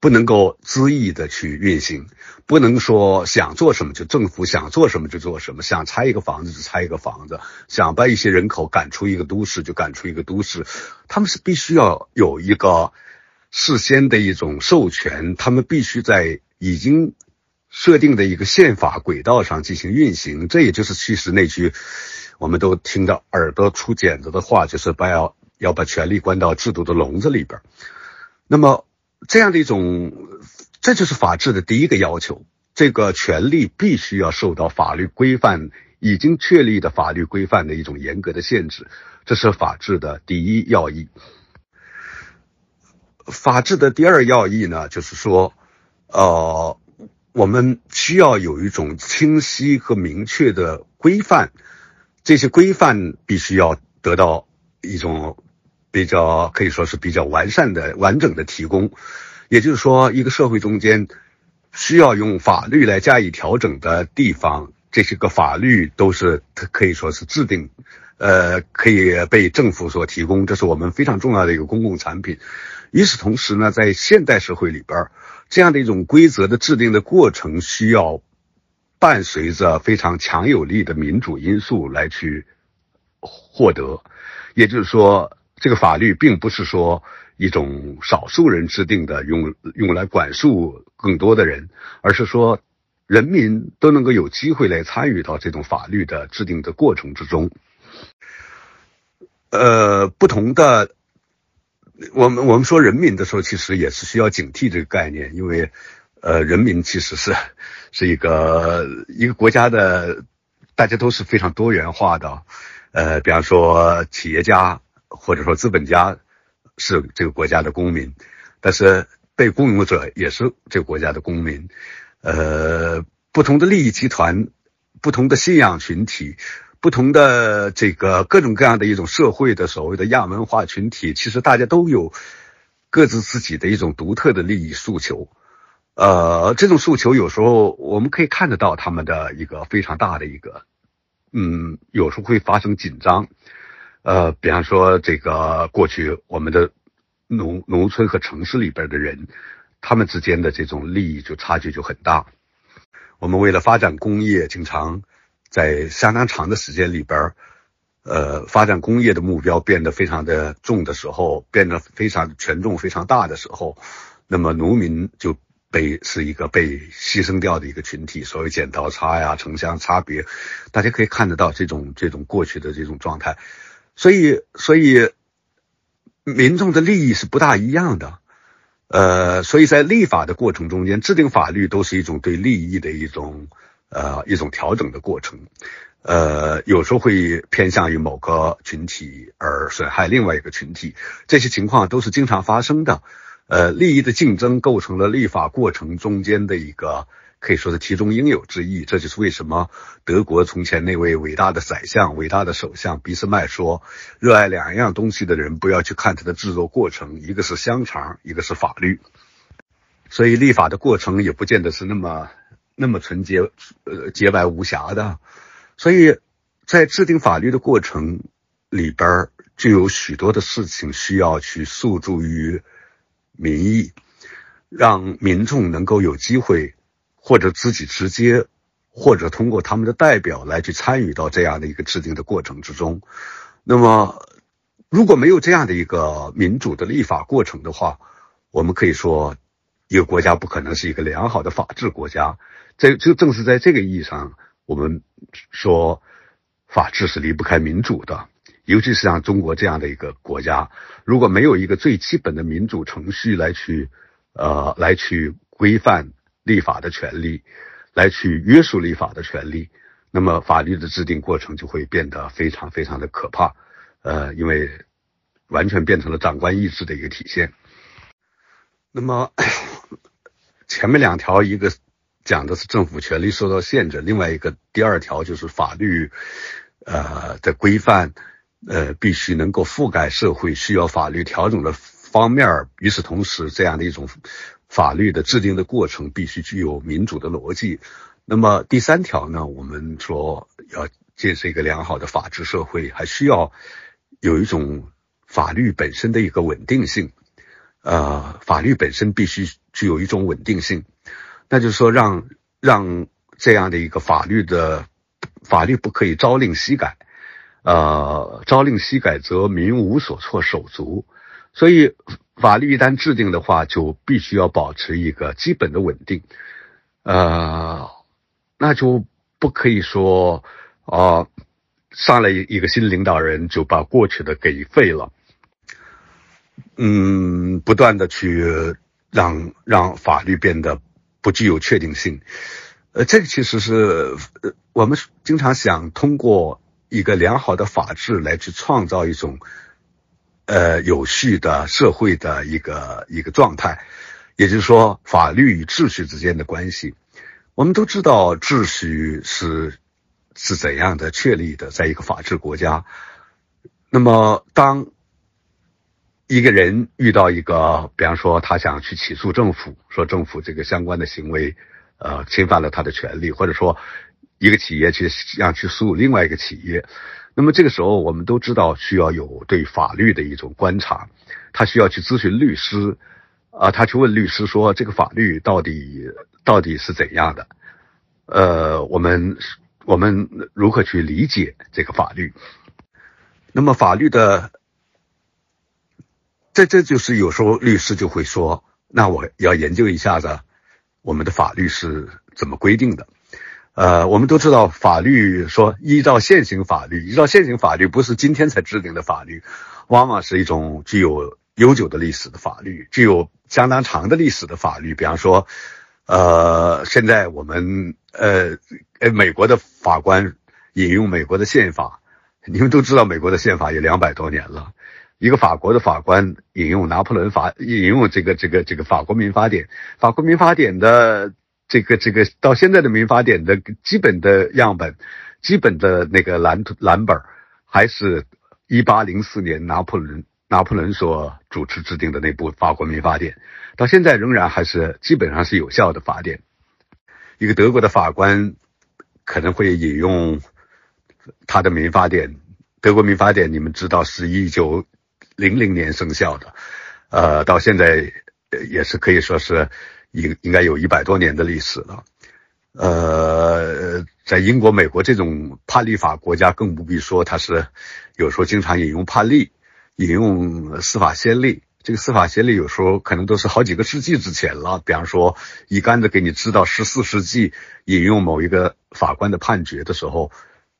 不能够恣意的去运行，不能说想做什么就政府想做什么就做什么，想拆一个房子就拆一个房子，想把一些人口赶出一个都市就赶出一个都市，他们是必须要有一个事先的一种授权，他们必须在已经设定的一个宪法轨道上进行运行。这也就是其实那句我们都听到耳朵出茧子的话，就是把要。要把权力关到制度的笼子里边，那么这样的一种，这就是法治的第一个要求。这个权利必须要受到法律规范，已经确立的法律规范的一种严格的限制，这是法治的第一要义。法治的第二要义呢，就是说，呃，我们需要有一种清晰和明确的规范，这些规范必须要得到一种。比较可以说是比较完善的、完整的提供，也就是说，一个社会中间需要用法律来加以调整的地方，这些个法律都是可以说是制定，呃，可以被政府所提供，这是我们非常重要的一个公共产品。与此同时呢，在现代社会里边，这样的一种规则的制定的过程，需要伴随着非常强有力的民主因素来去获得，也就是说。这个法律并不是说一种少数人制定的，用用来管束更多的人，而是说人民都能够有机会来参与到这种法律的制定的过程之中。呃，不同的，我们我们说人民的时候，其实也是需要警惕这个概念，因为呃，人民其实是是一个一个国家的，大家都是非常多元化的，呃，比方说企业家或者说资本家是这个国家的公民，但是被雇佣者也是这个国家的公民，呃，不同的利益集团，不同的信仰群体。不同的这个各种各样的一种社会的所谓的亚文化群体，其实大家都有各自自己的一种独特的利益诉求，呃，这种诉求有时候我们可以看得到他们的一个非常大的一个，嗯，有时候会发生紧张，呃，比方说这个过去我们的农农村和城市里边的人，他们之间的这种利益就差距就很大，我们为了发展工业，经常。在相当长的时间里边呃，发展工业的目标变得非常的重的时候，变得非常权重非常大的时候，那么农民就被是一个被牺牲掉的一个群体。所谓剪刀差呀、城乡差别，大家可以看得到这种这种过去的这种状态。所以，所以民众的利益是不大一样的。呃，所以在立法的过程中间，制定法律都是一种对利益的一种。呃，一种调整的过程，呃，有时候会偏向于某个群体而损害另外一个群体，这些情况都是经常发生的。呃，利益的竞争构成了立法过程中间的一个可以说是其中应有之义。这就是为什么德国从前那位伟大的宰相、伟大的首相俾斯麦说：“热爱两样东西的人，不要去看它的制作过程，一个是香肠，一个是法律。”所以，立法的过程也不见得是那么。那么纯洁，呃，洁白无瑕的，所以在制定法律的过程里边，就有许多的事情需要去诉诸于民意，让民众能够有机会，或者自己直接，或者通过他们的代表来去参与到这样的一个制定的过程之中。那么，如果没有这样的一个民主的立法过程的话，我们可以说，一个国家不可能是一个良好的法治国家。这就正是在这个意义上，我们说法治是离不开民主的，尤其是像中国这样的一个国家，如果没有一个最基本的民主程序来去呃来去规范立法的权利，来去约束立法的权利，那么法律的制定过程就会变得非常非常的可怕，呃，因为完全变成了长官意志的一个体现。那么 前面两条一个。讲的是政府权力受到限制，另外一个第二条就是法律，呃的规范，呃必须能够覆盖社会需要法律调整的方面。与此同时，这样的一种法律的制定的过程必须具有民主的逻辑。那么第三条呢？我们说要建设一个良好的法治社会，还需要有一种法律本身的一个稳定性。呃，法律本身必须具有一种稳定性。那就是说，让让这样的一个法律的法律不可以朝令夕改，呃，朝令夕改则民无所措手足。所以，法律一旦制定的话，就必须要保持一个基本的稳定，呃，那就不可以说啊，上来一个新领导人就把过去的给废了，嗯，不断的去让让法律变得。不具有确定性，呃，这个其实是呃我们经常想通过一个良好的法治来去创造一种呃有序的社会的一个一个状态，也就是说法律与秩序之间的关系。我们都知道秩序是是怎样的确立的，在一个法治国家。那么当一个人遇到一个，比方说他想去起诉政府，说政府这个相关的行为，呃，侵犯了他的权利，或者说一个企业去想去诉另外一个企业，那么这个时候我们都知道需要有对法律的一种观察，他需要去咨询律师，啊，他去问律师说这个法律到底到底是怎样的，呃，我们我们如何去理解这个法律？那么法律的。这这就是有时候律师就会说，那我要研究一下子，我们的法律是怎么规定的？呃，我们都知道法律说依照现行法律，依照现行法律不是今天才制定的法律，往往是一种具有悠久的历史的法律，具有相当长的历史的法律。比方说，呃，现在我们呃呃美国的法官引用美国的宪法，你们都知道美国的宪法有两百多年了。一个法国的法官引用拿破仑法，引用这个这个这个法国民法典，法国民法典的这个这个到现在的民法典的基本的样本，基本的那个蓝图蓝本，还是一八零四年拿破仑拿破仑所主持制定的那部法国民法典，到现在仍然还是基本上是有效的法典。一个德国的法官可能会引用他的民法典，德国民法典你们知道是一九。零零年生效的，呃，到现在也是可以说是应应该有一百多年的历史了。呃，在英国、美国这种判例法国家更不必说，它是有时候经常引用判例，引用司法先例。这个司法先例有时候可能都是好几个世纪之前了。比方说，一竿子给你知道十四世纪引用某一个法官的判决的时候。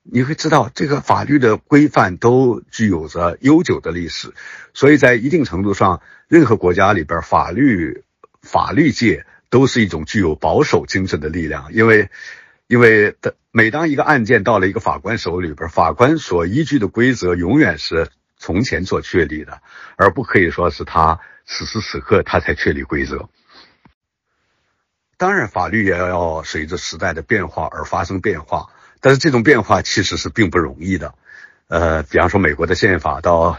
你会知道，这个法律的规范都具有着悠久的历史，所以在一定程度上，任何国家里边，法律法律界都是一种具有保守精神的力量。因为，因为每当一个案件到了一个法官手里边，法官所依据的规则永远是从前所确立的，而不可以说是他此时此刻他才确立规则。当然，法律也要随着时代的变化而发生变化。但是这种变化其实是并不容易的，呃，比方说美国的宪法到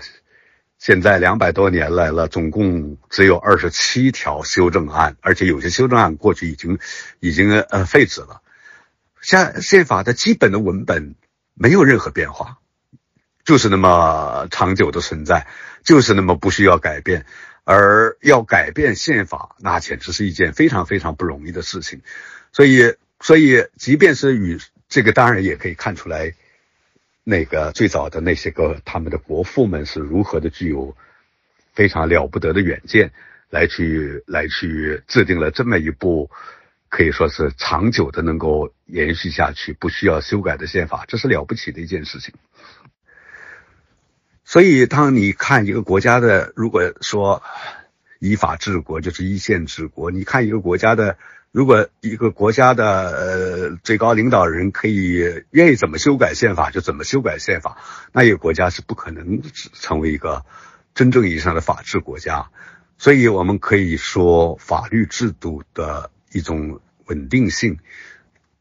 现在两百多年来了，总共只有二十七条修正案，而且有些修正案过去已经已经呃废止了。像宪法的基本的文本没有任何变化，就是那么长久的存在，就是那么不需要改变。而要改变宪法，那简直是一件非常非常不容易的事情。所以，所以即便是与这个当然也可以看出来，那个最早的那些个他们的国父们是如何的具有非常了不得的远见，来去来去制定了这么一部可以说是长久的能够延续下去、不需要修改的宪法，这是了不起的一件事情。所以，当你看一个国家的，如果说依法治国就是一线治国，你看一个国家的。如果一个国家的呃最高领导人可以愿意怎么修改宪法就怎么修改宪法，那一个国家是不可能成为一个真正意义上的法治国家。所以，我们可以说，法律制度的一种稳定性，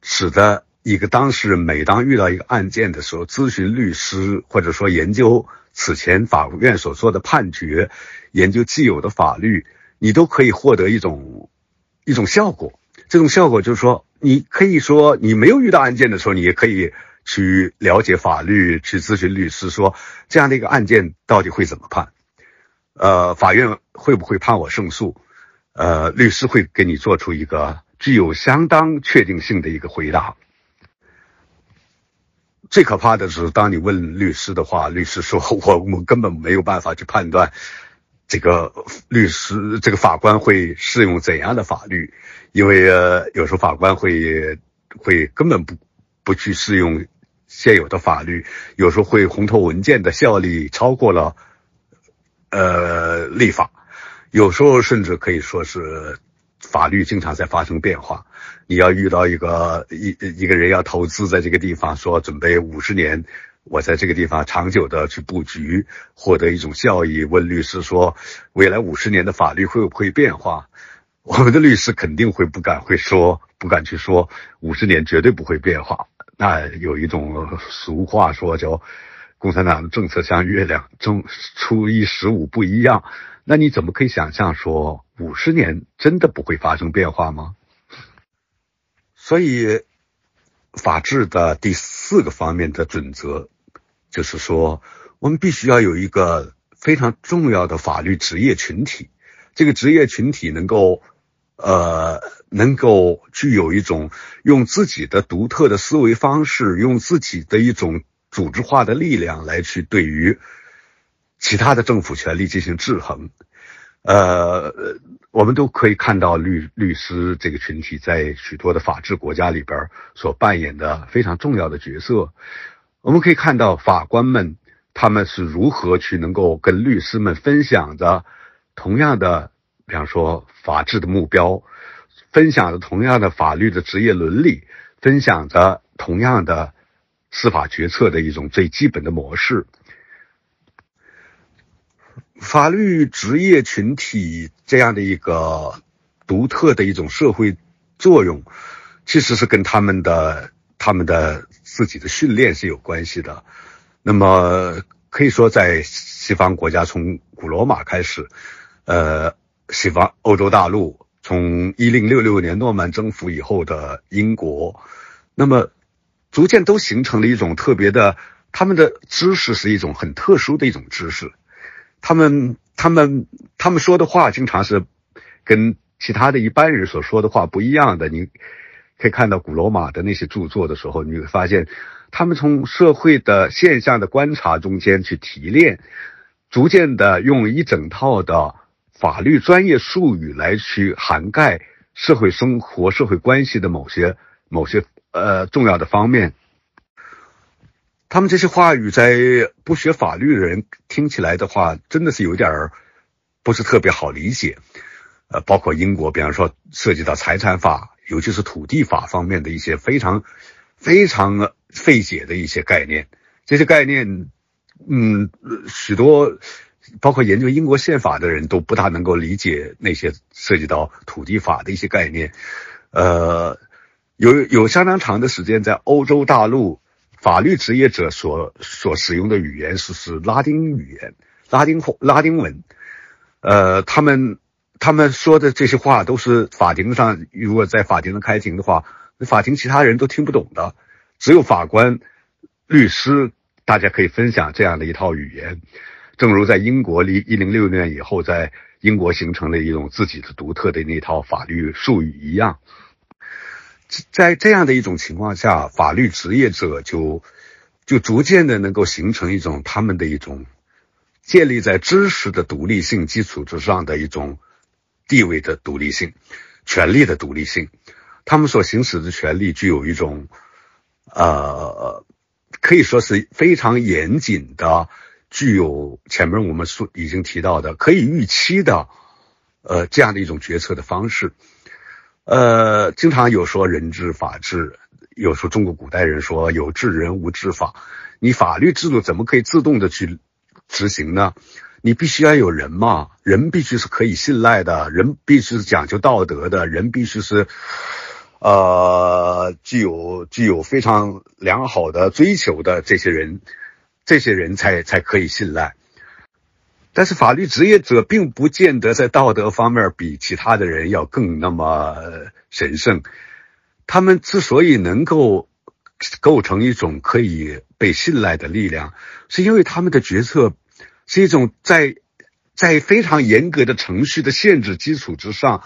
使得一个当事人每当遇到一个案件的时候，咨询律师或者说研究此前法院所做的判决，研究既有的法律，你都可以获得一种一种效果。这种效果就是说，你可以说你没有遇到案件的时候，你也可以去了解法律，去咨询律师，说这样的一个案件到底会怎么判？呃，法院会不会判我胜诉？呃，律师会给你做出一个具有相当确定性的一个回答。最可怕的是，当你问律师的话，律师说 我我根本没有办法去判断。这个律师，这个法官会适用怎样的法律？因为，有时候法官会会根本不不去适用现有的法律，有时候会红头文件的效力超过了呃立法，有时候甚至可以说是法律经常在发生变化。你要遇到一个一一个人要投资在这个地方，说准备五十年。我在这个地方长久的去布局，获得一种效益。问律师说，未来五十年的法律会不会变化？我们的律师肯定会不敢会说，不敢去说五十年绝对不会变化。那有一种俗话说叫“共产党的政策像月亮，中初一十五不一样”。那你怎么可以想象说五十年真的不会发生变化吗？所以，法治的第四个方面的准则。就是说，我们必须要有一个非常重要的法律职业群体，这个职业群体能够，呃，能够具有一种用自己的独特的思维方式，用自己的一种组织化的力量来去对于其他的政府权力进行制衡。呃，我们都可以看到律律师这个群体在许多的法治国家里边所扮演的非常重要的角色。我们可以看到法官们他们是如何去能够跟律师们分享着同样的，比方说法治的目标，分享着同样的法律的职业伦理，分享着同样的司法决策的一种最基本的模式。法律职业群体这样的一个独特的一种社会作用，其实是跟他们的他们的自己的训练是有关系的。那么可以说，在西方国家从古罗马开始，呃，西方欧洲大陆从一零六六年诺曼征服以后的英国，那么逐渐都形成了一种特别的，他们的知识是一种很特殊的一种知识。他们他们他们说的话经常是跟其他的一般人所说的话不一样的。你可以看到古罗马的那些著作的时候，你会发现他们从社会的现象的观察中间去提炼，逐渐的用一整套的法律专业术语来去涵盖社会生活、社会关系的某些某些呃重要的方面。他们这些话语在不学法律的人听起来的话，真的是有点儿不是特别好理解。呃，包括英国，比方说涉及到财产法，尤其是土地法方面的一些非常非常费解的一些概念。这些概念，嗯，许多包括研究英国宪法的人都不大能够理解那些涉及到土地法的一些概念。呃，有有相当长的时间在欧洲大陆。法律职业者所所使用的语言是是拉丁语言，拉丁拉丁文，呃，他们他们说的这些话都是法庭上，如果在法庭上开庭的话，法庭其他人都听不懂的，只有法官、律师，大家可以分享这样的一套语言。正如在英国离一零六年以后，在英国形成了一种自己的独特的那套法律术语一样。在这样的一种情况下，法律职业者就就逐渐的能够形成一种他们的一种建立在知识的独立性基础之上的一种地位的独立性、权力的独立性。他们所行使的权利具有一种呃，可以说是非常严谨的，具有前面我们说已经提到的可以预期的呃这样的一种决策的方式。呃，经常有说人治法治，有说中国古代人说有治人无治法，你法律制度怎么可以自动的去执行呢？你必须要有人嘛，人必须是可以信赖的，人必须是讲究道德的，人必须是呃具有具有非常良好的追求的这些人，这些人才才可以信赖。但是法律职业者并不见得在道德方面比其他的人要更那么神圣。他们之所以能够构成一种可以被信赖的力量，是因为他们的决策是一种在在非常严格的程序的限制基础之上，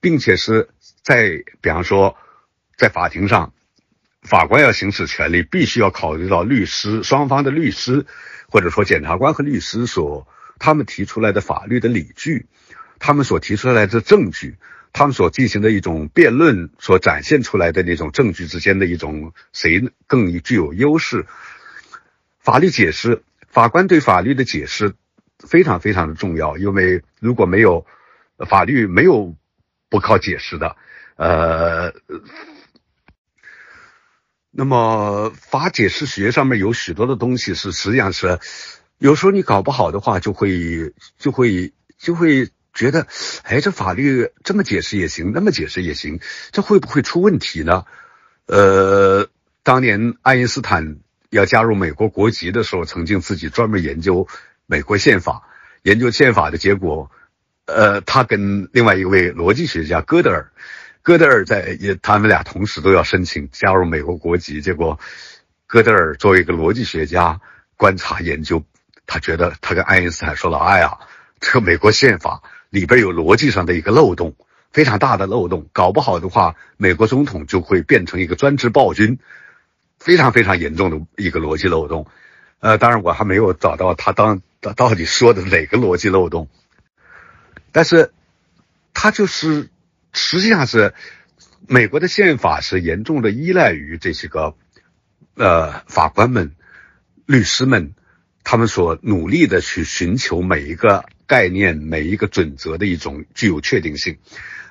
并且是在比方说在法庭上，法官要行使权利，必须要考虑到律师双方的律师，或者说检察官和律师所。他们提出来的法律的理据，他们所提出来的证据，他们所进行的一种辩论，所展现出来的那种证据之间的一种谁更具有优势？法律解释，法官对法律的解释非常非常的重要，因为如果没有法律，没有不靠解释的。呃，那么法解释学上面有许多的东西是实际上是。有时候你搞不好的话，就会就会就会觉得，哎，这法律这么解释也行，那么解释也行，这会不会出问题呢？呃，当年爱因斯坦要加入美国国籍的时候，曾经自己专门研究美国宪法，研究宪法的结果，呃，他跟另外一位逻辑学家戈德尔，戈德尔在也他们俩同时都要申请加入美国国籍，结果戈德尔作为一个逻辑学家观察研究。他觉得他跟爱因斯坦说了：“哎呀，这个美国宪法里边有逻辑上的一个漏洞，非常大的漏洞，搞不好的话，美国总统就会变成一个专制暴君，非常非常严重的一个逻辑漏洞。”呃，当然我还没有找到他当到底说的哪个逻辑漏洞，但是他就是实际上是美国的宪法是严重的依赖于这些个呃法官们、律师们他们所努力的去寻求每一个概念、每一个准则的一种具有确定性。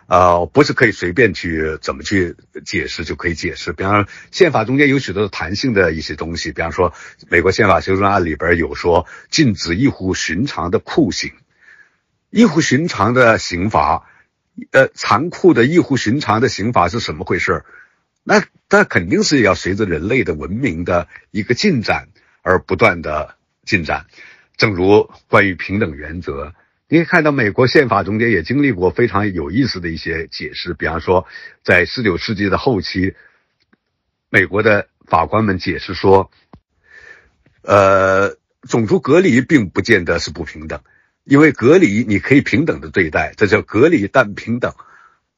呃，不是可以随便去怎么去解释就可以解释。比方，宪法中间有许多弹性的一些东西，比方说，美国宪法修正案里边有说禁止异乎寻常的酷刑，异乎寻常的刑罚，呃，残酷的异乎寻常的刑罚是什么回事？那那肯定是要随着人类的文明的一个进展而不断的进展。正如关于平等原则。你可以看到，美国宪法中间也经历过非常有意思的一些解释。比方说，在十九世纪的后期，美国的法官们解释说，呃，种族隔离并不见得是不平等，因为隔离你可以平等的对待，这叫隔离但平等。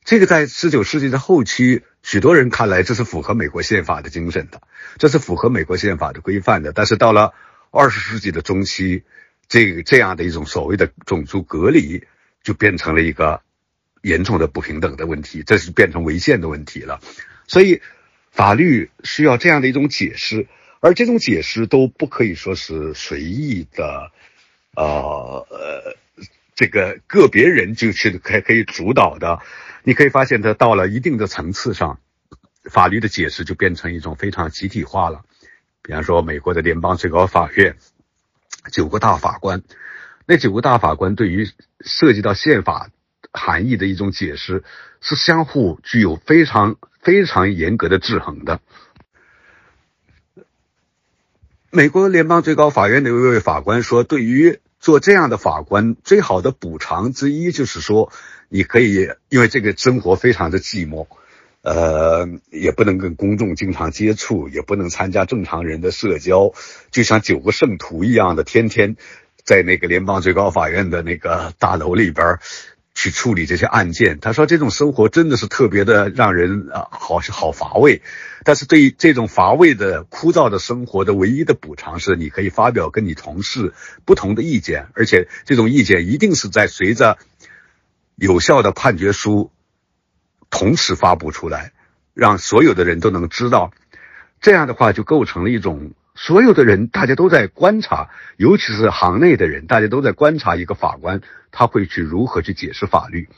这个在十九世纪的后期，许多人看来这是符合美国宪法的精神的，这是符合美国宪法的规范的。但是到了二十世纪的中期，这个这样的一种所谓的种族隔离，就变成了一个严重的不平等的问题，这是变成违宪的问题了。所以，法律需要这样的一种解释，而这种解释都不可以说是随意的，呃呃，这个个别人就去可可以主导的。你可以发现，它到了一定的层次上，法律的解释就变成一种非常集体化了。比方说，美国的联邦最高法院。九个大法官，那九个大法官对于涉及到宪法含义的一种解释，是相互具有非常非常严格的制衡的。美国联邦最高法院的一位法官说：“对于做这样的法官，最好的补偿之一就是说，你可以因为这个生活非常的寂寞。”呃，也不能跟公众经常接触，也不能参加正常人的社交，就像九个圣徒一样的，天天在那个联邦最高法院的那个大楼里边去处理这些案件。他说，这种生活真的是特别的让人啊，好好乏味。但是对于这种乏味的、枯燥的生活的唯一的补偿是，你可以发表跟你同事不同的意见，而且这种意见一定是在随着有效的判决书。同时发布出来，让所有的人都能知道，这样的话就构成了一种所有的人大家都在观察，尤其是行内的人，大家都在观察一个法官他会去如何去解释法律。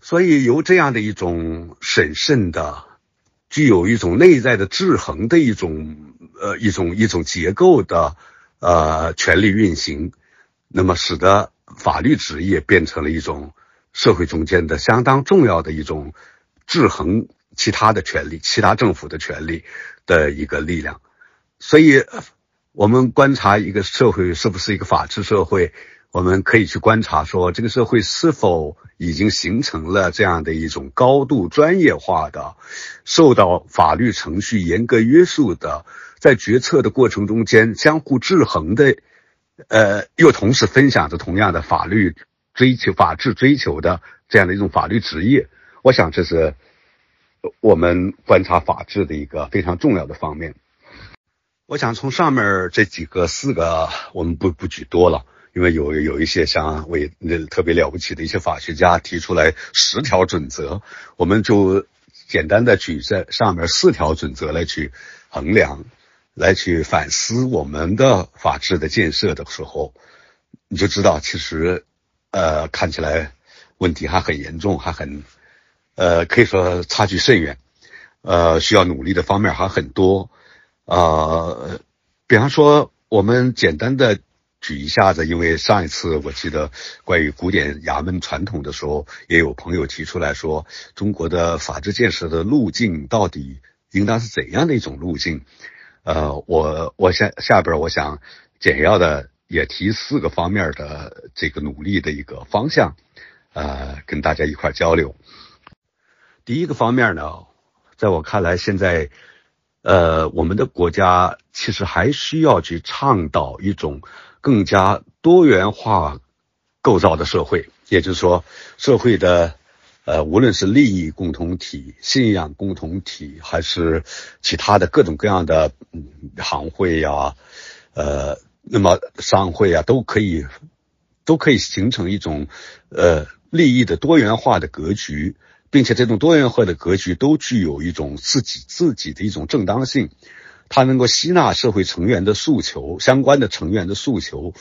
所以由这样的一种审慎的、具有一种内在的制衡的一种呃一种一种结构的呃权力运行，那么使得法律职业变成了一种。社会中间的相当重要的一种制衡其他的权利、其他政府的权利的一个力量，所以，我们观察一个社会是不是一个法治社会，我们可以去观察说，这个社会是否已经形成了这样的一种高度专业化的、受到法律程序严格约束的，在决策的过程中间相互制衡的，呃，又同时分享着同样的法律。追求法治、追求的这样的一种法律职业，我想这是我们观察法治的一个非常重要的方面。我想从上面这几个四个，我们不不举多了，因为有有一些像为特别了不起的一些法学家提出来十条准则，我们就简单的举这上面四条准则来去衡量，来去反思我们的法治的建设的时候，你就知道其实。呃，看起来问题还很严重，还很，呃，可以说差距甚远，呃，需要努力的方面还很多，呃，比方说，我们简单的举一下子，因为上一次我记得关于古典衙门传统的时候，也有朋友提出来说，中国的法治建设的路径到底应当是怎样的一种路径？呃，我我下下边我想简要的。也提四个方面的这个努力的一个方向，呃，跟大家一块交流。第一个方面呢，在我看来，现在，呃，我们的国家其实还需要去倡导一种更加多元化构造的社会，也就是说，社会的，呃，无论是利益共同体、信仰共同体，还是其他的各种各样的行会呀，呃。那么商会啊，都可以都可以形成一种呃利益的多元化的格局，并且这种多元化的格局都具有一种自己自己的一种正当性，它能够吸纳社会成员的诉求，相关的成员的诉求，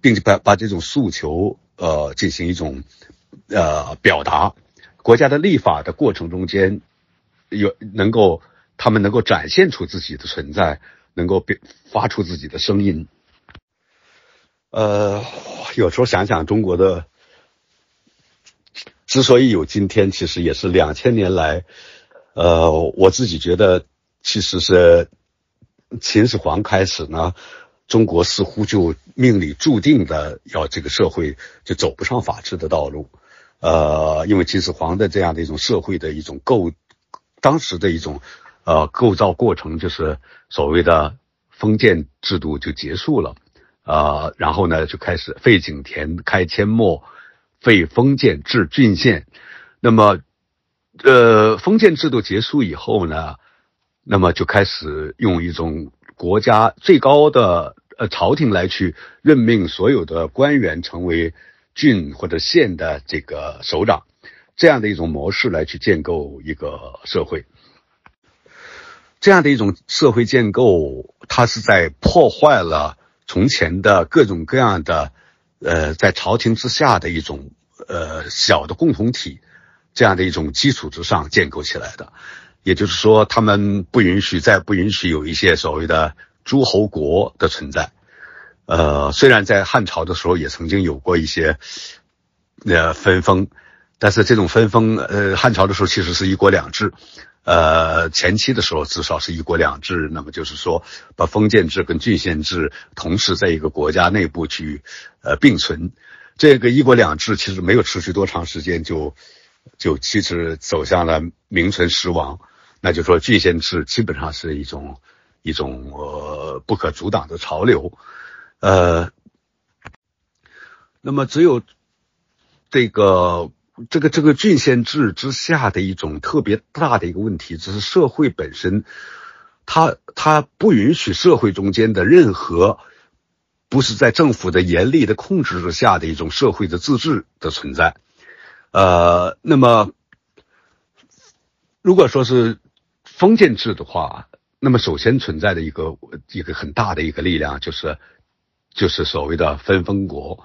并且把把这种诉求呃进行一种呃表达，国家的立法的过程中间有能够他们能够展现出自己的存在，能够表发出自己的声音。呃，有时候想想，中国的之所以有今天，其实也是两千年来，呃，我自己觉得，其实是秦始皇开始呢，中国似乎就命里注定的要这个社会就走不上法治的道路，呃，因为秦始皇的这样的一种社会的一种构，当时的一种呃构造过程，就是所谓的封建制度就结束了。呃，然后呢，就开始废井田、开阡陌、废封建、制郡县。那么，呃，封建制度结束以后呢，那么就开始用一种国家最高的呃朝廷来去任命所有的官员成为郡或者县的这个首长，这样的一种模式来去建构一个社会。这样的一种社会建构，它是在破坏了。从前的各种各样的，呃，在朝廷之下的一种呃小的共同体，这样的一种基础之上建构起来的，也就是说，他们不允许再不允许有一些所谓的诸侯国的存在。呃，虽然在汉朝的时候也曾经有过一些呃分封，但是这种分封，呃，汉朝的时候其实是一国两制。呃，前期的时候至少是一国两制，那么就是说把封建制跟郡县制同时在一个国家内部去呃并存。这个一国两制其实没有持续多长时间，就就其实走向了名存实亡。那就说郡县制基本上是一种一种呃不可阻挡的潮流。呃，那么只有这个。这个这个郡县制之下的一种特别大的一个问题，就是社会本身，它它不允许社会中间的任何不是在政府的严厉的控制之下的一种社会的自治的存在。呃，那么如果说是封建制的话，那么首先存在的一个一个很大的一个力量，就是就是所谓的分封国。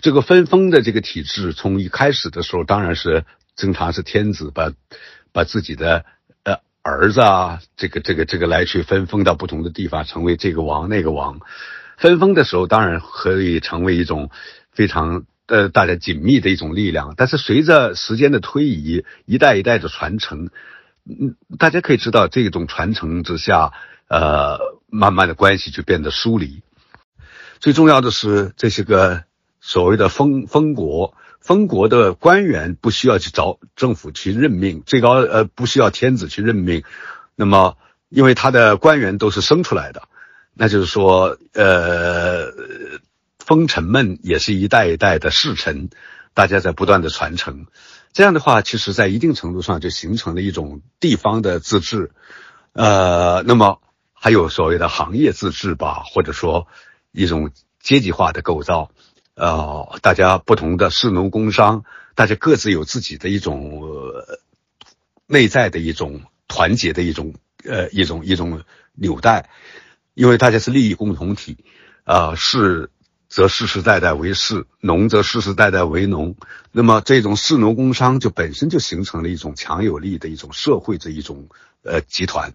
这个分封的这个体制，从一开始的时候，当然是经常是天子把把自己的呃儿子啊，这个这个这个来去分封到不同的地方，成为这个王那个王。分封的时候，当然可以成为一种非常呃大家紧密的一种力量。但是随着时间的推移，一代一代的传承，嗯，大家可以知道，这种传承之下，呃，慢慢的关系就变得疏离。最重要的是这些个。所谓的封封国，封国的官员不需要去找政府去任命，最高呃不需要天子去任命，那么因为他的官员都是生出来的，那就是说呃封臣们也是一代一代的世臣，大家在不断的传承，这样的话，其实在一定程度上就形成了一种地方的自治，呃，那么还有所谓的行业自治吧，或者说一种阶级化的构造。呃，大家不同的士农工商，大家各自有自己的一种内在的一种团结的一种呃一种一种纽带，因为大家是利益共同体，啊，士则世世代代为士，农则世世代代为农，那么这种士农工商就本身就形成了一种强有力的一种社会的一种呃集团，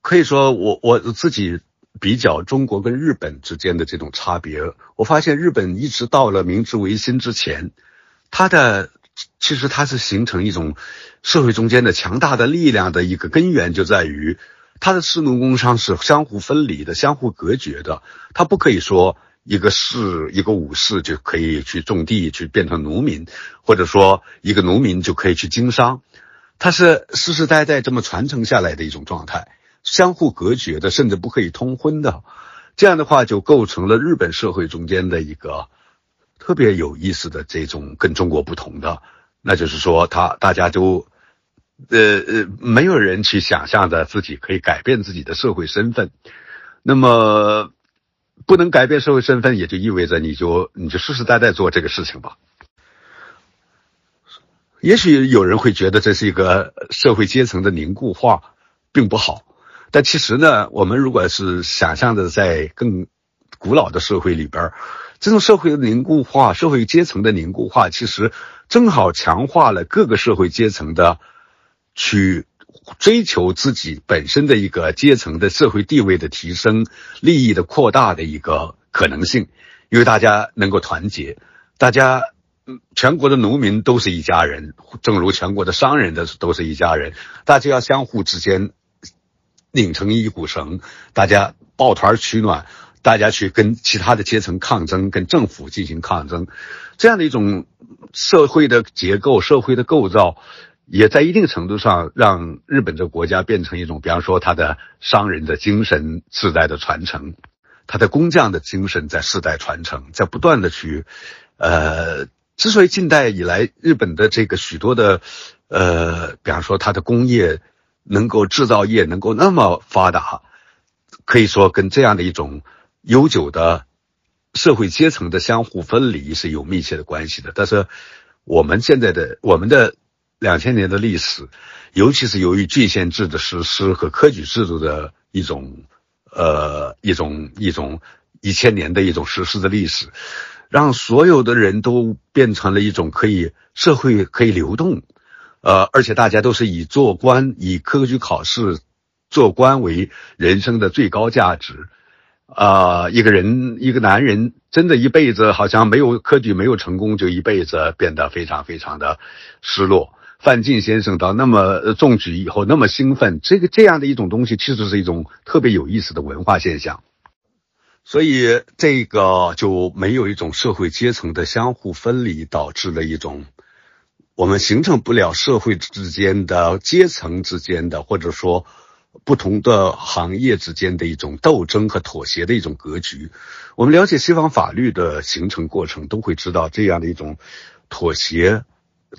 可以说我我自己。比较中国跟日本之间的这种差别，我发现日本一直到了明治维新之前，它的其实它是形成一种社会中间的强大的力量的一个根源，就在于它的士农工商是相互分离的、相互隔绝的。它不可以说一个士、一个武士就可以去种地去变成农民，或者说一个农民就可以去经商，它是世世代代这么传承下来的一种状态。相互隔绝的，甚至不可以通婚的，这样的话就构成了日本社会中间的一个特别有意思的这种跟中国不同的，那就是说，他大家都呃呃，没有人去想象着自己可以改变自己的社会身份。那么，不能改变社会身份，也就意味着你就你就世世代代做这个事情吧。也许有人会觉得这是一个社会阶层的凝固化，并不好。但其实呢，我们如果是想象的在更古老的社会里边，这种社会的凝固化、社会阶层的凝固化，其实正好强化了各个社会阶层的去追求自己本身的一个阶层的社会地位的提升、利益的扩大的一个可能性，因为大家能够团结，大家嗯全国的农民都是一家人，正如全国的商人的都是一家人，大家要相互之间。拧成一股绳，大家抱团取暖，大家去跟其他的阶层抗争，跟政府进行抗争，这样的一种社会的结构、社会的构造，也在一定程度上让日本这个国家变成一种，比方说他的商人的精神世代的传承，他的工匠的精神在世代传承，在不断的去，呃，之所以近代以来日本的这个许多的，呃，比方说它的工业。能够制造业能够那么发达，可以说跟这样的一种悠久的社会阶层的相互分离是有密切的关系的。但是我们现在的我们的两千年的历史，尤其是由于郡县制的实施和科举制度的一种呃一种一种一千年的一种实施的历史，让所有的人都变成了一种可以社会可以流动。呃，而且大家都是以做官、以科举考试做官为人生的最高价值。啊，一个人，一个男人，真的一辈子好像没有科举没有成功，就一辈子变得非常非常的失落。范进先生到那么中举以后那么兴奋，这个这样的一种东西，其实是一种特别有意思的文化现象。所以这个就没有一种社会阶层的相互分离，导致了一种。我们形成不了社会之间的阶层之间的，或者说不同的行业之间的一种斗争和妥协的一种格局。我们了解西方法律的形成过程，都会知道这样的一种妥协、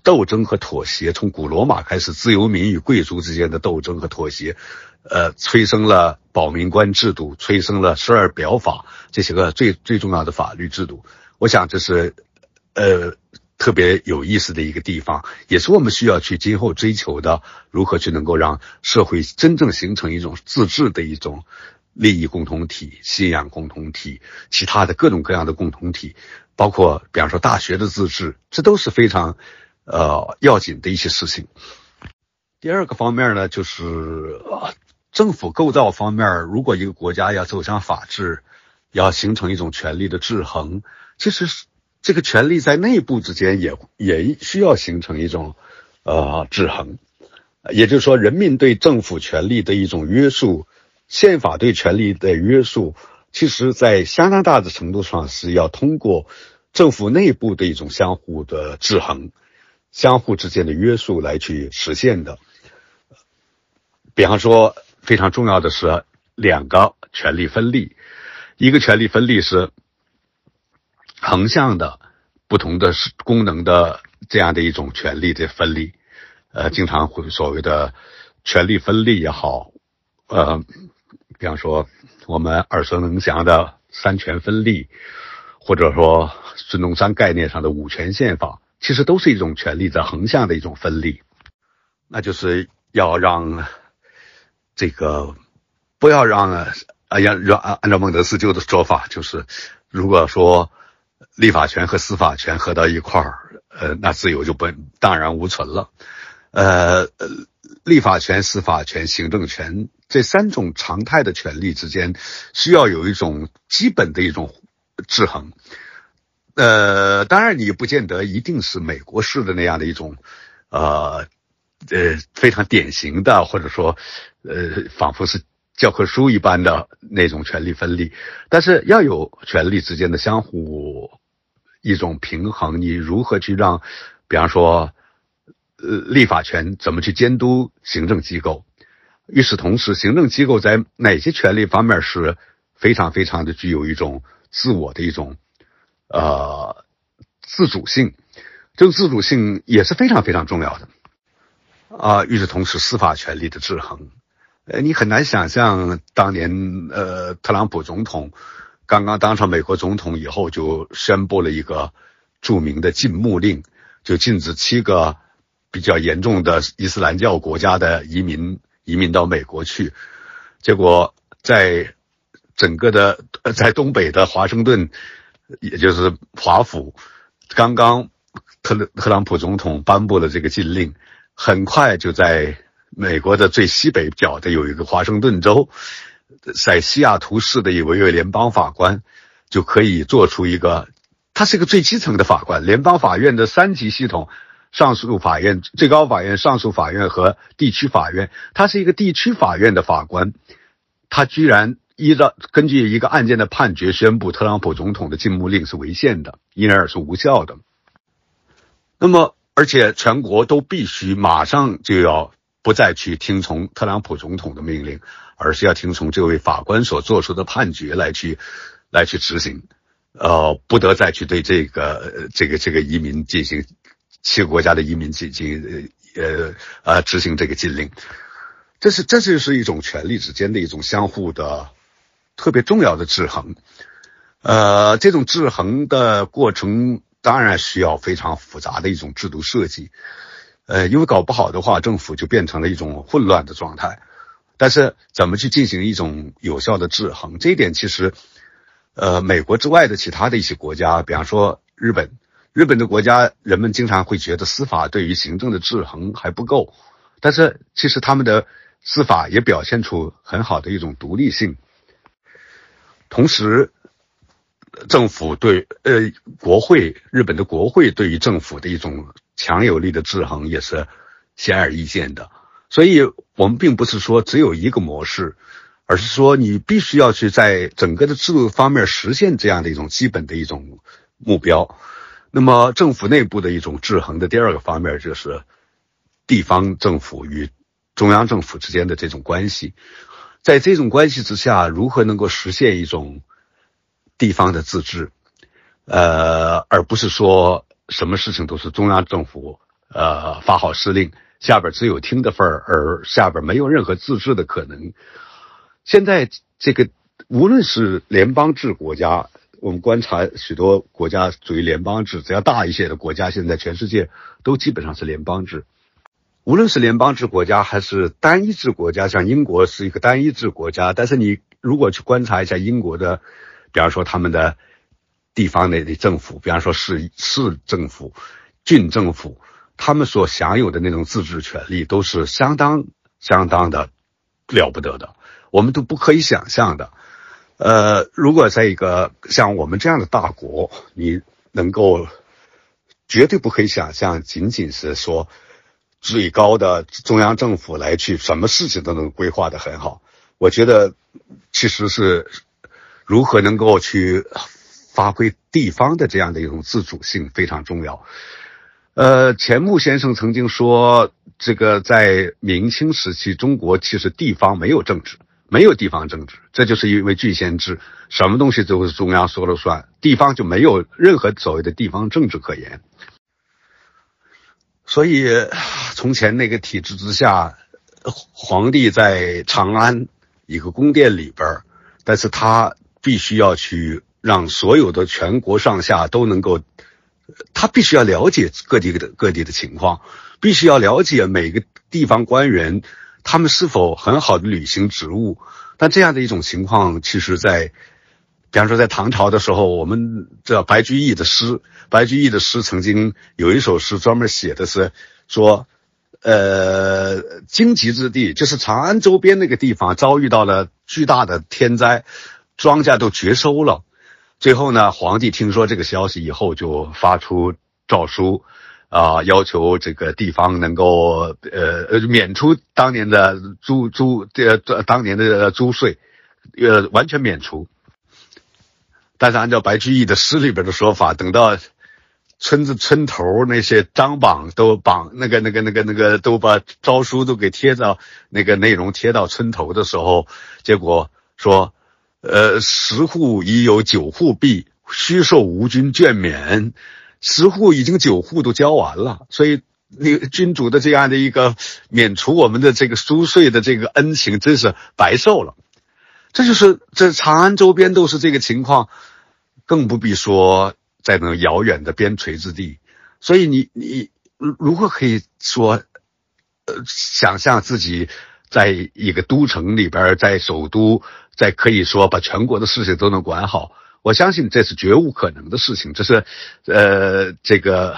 斗争和妥协。从古罗马开始，自由民与贵族之间的斗争和妥协，呃，催生了保民官制度，催生了十二表法这些个最最重要的法律制度。我想这是，呃。特别有意思的一个地方，也是我们需要去今后追求的，如何去能够让社会真正形成一种自治的一种利益共同体、信仰共同体、其他的各种各样的共同体，包括比方说大学的自治，这都是非常呃要紧的一些事情。第二个方面呢，就是政府构造方面，如果一个国家要走向法治，要形成一种权力的制衡，其实是。这个权力在内部之间也也需要形成一种，呃，制衡，也就是说，人民对政府权力的一种约束，宪法对权力的约束，其实在相当大的程度上是要通过政府内部的一种相互的制衡，相互之间的约束来去实现的。比方说，非常重要的是两个权力分立，一个权力分立是。横向的不同的功能的这样的一种权力的分立，呃，经常会所谓的权力分立也好，呃，比方说我们耳熟能详的三权分立，或者说孙中山概念上的五权宪法，其实都是一种权力在横向的一种分立，那就是要让这个不要让啊，要让按照孟德斯鸠的说法，就是如果说。立法权和司法权合到一块儿，呃，那自由就不荡然无存了。呃，立法权、司法权、行政权这三种常态的权利之间，需要有一种基本的一种制衡。呃，当然你不见得一定是美国式的那样的一种，呃，呃，非常典型的，或者说，呃，仿佛是。教科书一般的那种权力分立，但是要有权力之间的相互一种平衡。你如何去让，比方说，呃，立法权怎么去监督行政机构？与此同时，行政机构在哪些权利方面是非常非常的具有一种自我的一种呃自主性？这个自主性也是非常非常重要的啊。与此同时，司法权力的制衡。呃，你很难想象当年，呃，特朗普总统刚刚当上美国总统以后，就宣布了一个著名的禁牧令，就禁止七个比较严重的伊斯兰教国家的移民移民到美国去。结果在整个的在东北的华盛顿，也就是华府，刚刚特特朗普总统颁布了这个禁令，很快就在美国的最西北角的有一个华盛顿州。在西雅图市的一位联邦法官就可以做出一个，他是一个最基层的法官，联邦法院的三级系统，上诉法院、最高法院、上诉法院和地区法院，他是一个地区法院的法官，他居然依照根据一个案件的判决宣布特朗普总统的禁牧令是违宪的，因而是无效的。那么，而且全国都必须马上就要不再去听从特朗普总统的命令。而是要听从这位法官所做出的判决来去，来去执行，呃，不得再去对这个这个这个移民进行七个国家的移民进行呃呃执行这个禁令，这是这就是一种权力之间的一种相互的特别重要的制衡，呃，这种制衡的过程当然需要非常复杂的一种制度设计，呃，因为搞不好的话，政府就变成了一种混乱的状态。但是怎么去进行一种有效的制衡？这一点其实，呃，美国之外的其他的一些国家，比方说日本，日本的国家人们经常会觉得司法对于行政的制衡还不够，但是其实他们的司法也表现出很好的一种独立性。同时，政府对呃国会，日本的国会对于政府的一种强有力的制衡也是显而易见的。所以，我们并不是说只有一个模式，而是说你必须要去在整个的制度方面实现这样的一种基本的一种目标。那么，政府内部的一种制衡的第二个方面就是地方政府与中央政府之间的这种关系。在这种关系之下，如何能够实现一种地方的自治？呃，而不是说什么事情都是中央政府呃发号施令。下边只有听的份儿，而下边没有任何自治的可能。现在这个无论是联邦制国家，我们观察许多国家属于联邦制，只要大一些的国家，现在全世界都基本上是联邦制。无论是联邦制国家还是单一制国家，像英国是一个单一制国家，但是你如果去观察一下英国的，比方说他们的地方内的政府，比方说市市政府、郡政府。他们所享有的那种自治权利都是相当相当的了不得的，我们都不可以想象的。呃，如果在一个像我们这样的大国，你能够绝对不可以想象，仅仅是说最高的中央政府来去什么事情都能规划的很好。我觉得其实是如何能够去发挥地方的这样的一种自主性非常重要。呃，钱穆先生曾经说，这个在明清时期，中国其实地方没有政治，没有地方政治，这就是因为郡县制，什么东西都是中央说了算，地方就没有任何所谓的地方政治可言。所以，从前那个体制之下，皇帝在长安一个宫殿里边，但是他必须要去让所有的全国上下都能够。他必须要了解各地的各地的情况，必须要了解每个地方官员他们是否很好的履行职务。但这样的一种情况，其实，在比方说在唐朝的时候，我们这白居易的诗，白居易的诗曾经有一首诗专门写的是说，呃，荆棘之地，就是长安周边那个地方遭遇到了巨大的天灾，庄稼都绝收了。最后呢，皇帝听说这个消息以后，就发出诏书，啊，要求这个地方能够呃呃免除当年的租租呃当年的租税，呃完全免除。但是按照白居易的诗里边的说法，等到村子村头那些张榜都榜那个那个那个那个都把诏书都给贴到那个内容贴到村头的时候，结果说。呃，十户已有九户毕，虚受吴君眷免。十户已经九户都交完了，所以那个君主的这样的一个免除我们的这个租税的这个恩情，真是白受了。这就是这长安周边都是这个情况，更不必说在那遥远的边陲之地。所以你你如何可以说，呃，想象自己在一个都城里边，在首都，在可以说把全国的事情都能管好？我相信这是绝无可能的事情，这是呃这个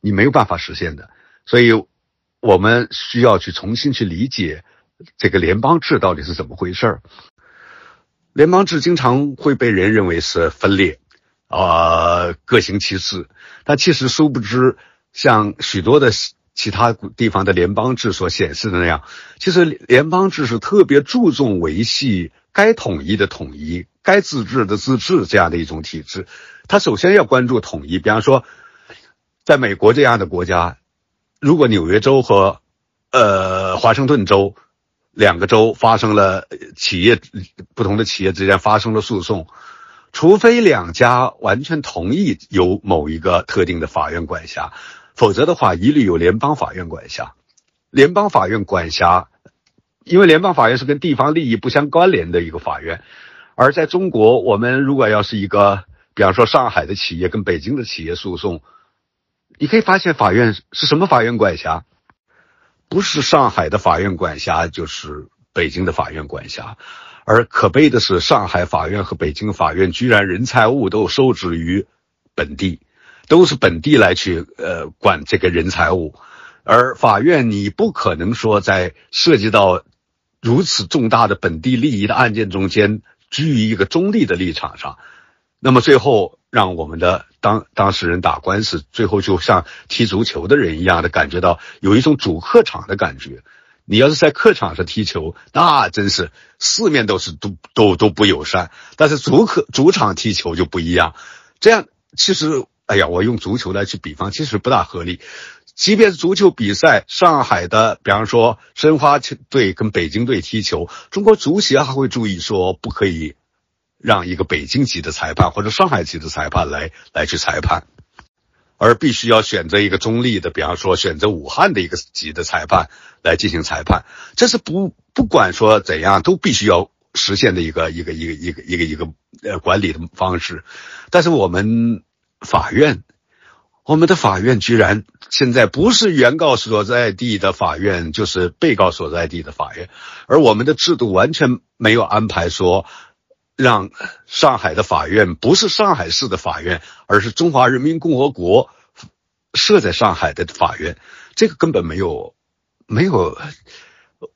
你没有办法实现的。所以我们需要去重新去理解这个联邦制到底是怎么回事儿。联邦制经常会被人认为是分裂，啊，各行其事。但其实殊不知，像许多的其他地方的联邦制所显示的那样，其实联邦制是特别注重维系该统一的统一、该自治的自治这样的一种体制。他首先要关注统一。比方说，在美国这样的国家，如果纽约州和呃华盛顿州。两个州发生了企业不同的企业之间发生了诉讼，除非两家完全同意由某一个特定的法院管辖，否则的话一律由联邦法院管辖。联邦法院管辖，因为联邦法院是跟地方利益不相关联的一个法院，而在中国，我们如果要是一个，比方说上海的企业跟北京的企业诉讼，你可以发现法院是什么法院管辖？不是上海的法院管辖，就是北京的法院管辖，而可悲的是，上海法院和北京法院居然人财物都收支于本地，都是本地来去呃管这个人财物，而法院你不可能说在涉及到如此重大的本地利益的案件中间居于一个中立的立场上，那么最后。让我们的当当事人打官司，最后就像踢足球的人一样的感觉到有一种主客场的感觉。你要是在客场上踢球，那真是四面都是都都都不友善。但是主客主场踢球就不一样。这样其实，哎呀，我用足球来去比方，其实不大合理。即便是足球比赛，上海的，比方说申花队跟北京队踢球，中国足协还会注意说不可以。让一个北京籍的裁判或者上海籍的裁判来来去裁判，而必须要选择一个中立的，比方说选择武汉的一个级的裁判来进行裁判，这是不不管说怎样都必须要实现的一个一个一个一个一个一个呃管理的方式。但是我们法院，我们的法院居然现在不是原告所在地的法院，就是被告所在地的法院，而我们的制度完全没有安排说。让上海的法院不是上海市的法院，而是中华人民共和国设在上海的法院，这个根本没有没有。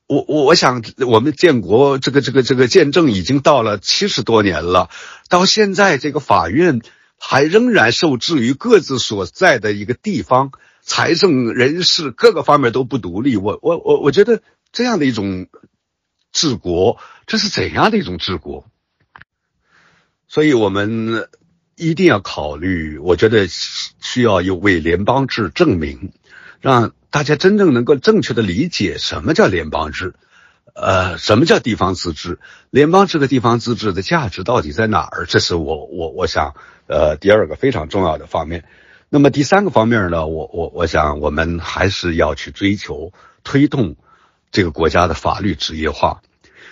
我我我想，我们建国这个这个这个见证已经到了七十多年了，到现在这个法院还仍然受制于各自所在的一个地方，财政、人事各个方面都不独立。我我我我觉得这样的一种治国，这是怎样的一种治国？所以，我们一定要考虑。我觉得需要有为联邦制证明，让大家真正能够正确的理解什么叫联邦制，呃，什么叫地方自治？联邦制和地方自治的价值到底在哪儿？这是我我我想，呃，第二个非常重要的方面。那么第三个方面呢？我我我想，我们还是要去追求推动这个国家的法律职业化，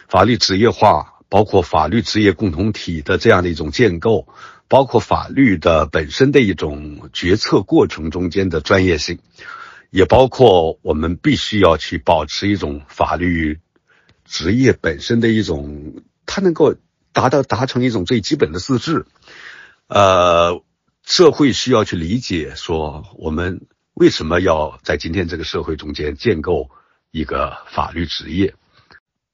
法律职业化。包括法律职业共同体的这样的一种建构，包括法律的本身的一种决策过程中间的专业性，也包括我们必须要去保持一种法律职业本身的一种，它能够达到达成一种最基本的自治。呃，社会需要去理解说，我们为什么要在今天这个社会中间建构一个法律职业？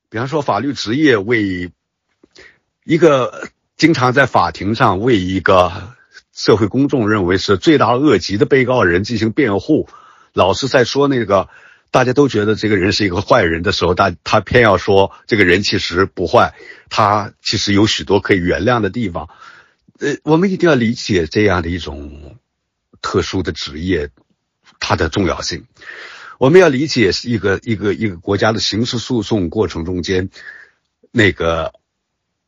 比方说，法律职业为一个经常在法庭上为一个社会公众认为是罪大恶极的被告人进行辩护，老是在说那个大家都觉得这个人是一个坏人的时候，他他偏要说这个人其实不坏，他其实有许多可以原谅的地方。呃，我们一定要理解这样的一种特殊的职业它的重要性。我们要理解一个一个一个国家的刑事诉讼过程中间那个。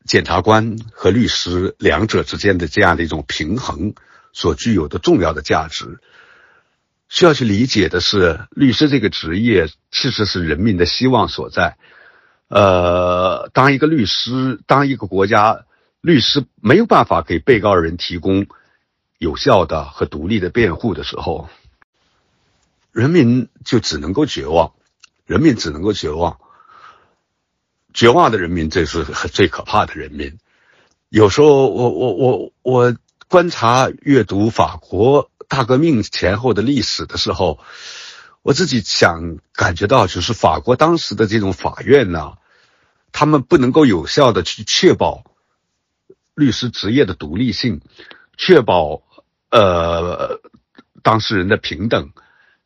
检察官和律师两者之间的这样的一种平衡所具有的重要的价值，需要去理解的是，律师这个职业其实是人民的希望所在。呃，当一个律师，当一个国家律师没有办法给被告人提供有效的和独立的辩护的时候，人民就只能够绝望，人民只能够绝望。绝望的人民，这是最可怕的人民。有时候，我我我我观察阅读法国大革命前后的历史的时候，我自己想感觉到，就是法国当时的这种法院呢，他们不能够有效的去确保律师职业的独立性，确保呃当事人的平等，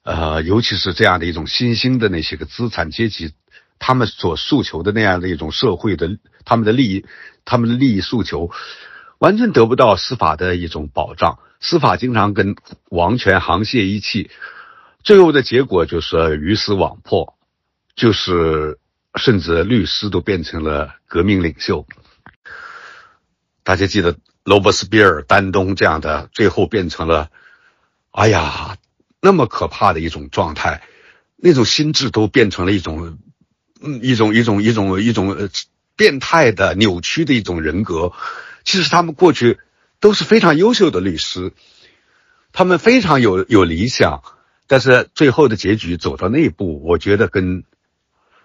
呃，尤其是这样的一种新兴的那些个资产阶级。他们所诉求的那样的一种社会的，他们的利益，他们的利益诉求，完全得不到司法的一种保障。司法经常跟王权沆瀣一气，最后的结果就是鱼死网破，就是甚至律师都变成了革命领袖。大家记得罗伯斯庇尔、丹东这样的，最后变成了，哎呀，那么可怕的一种状态，那种心智都变成了一种。嗯，一种一种一种一种变态的扭曲的一种人格。其实他们过去都是非常优秀的律师，他们非常有有理想，但是最后的结局走到那一步，我觉得跟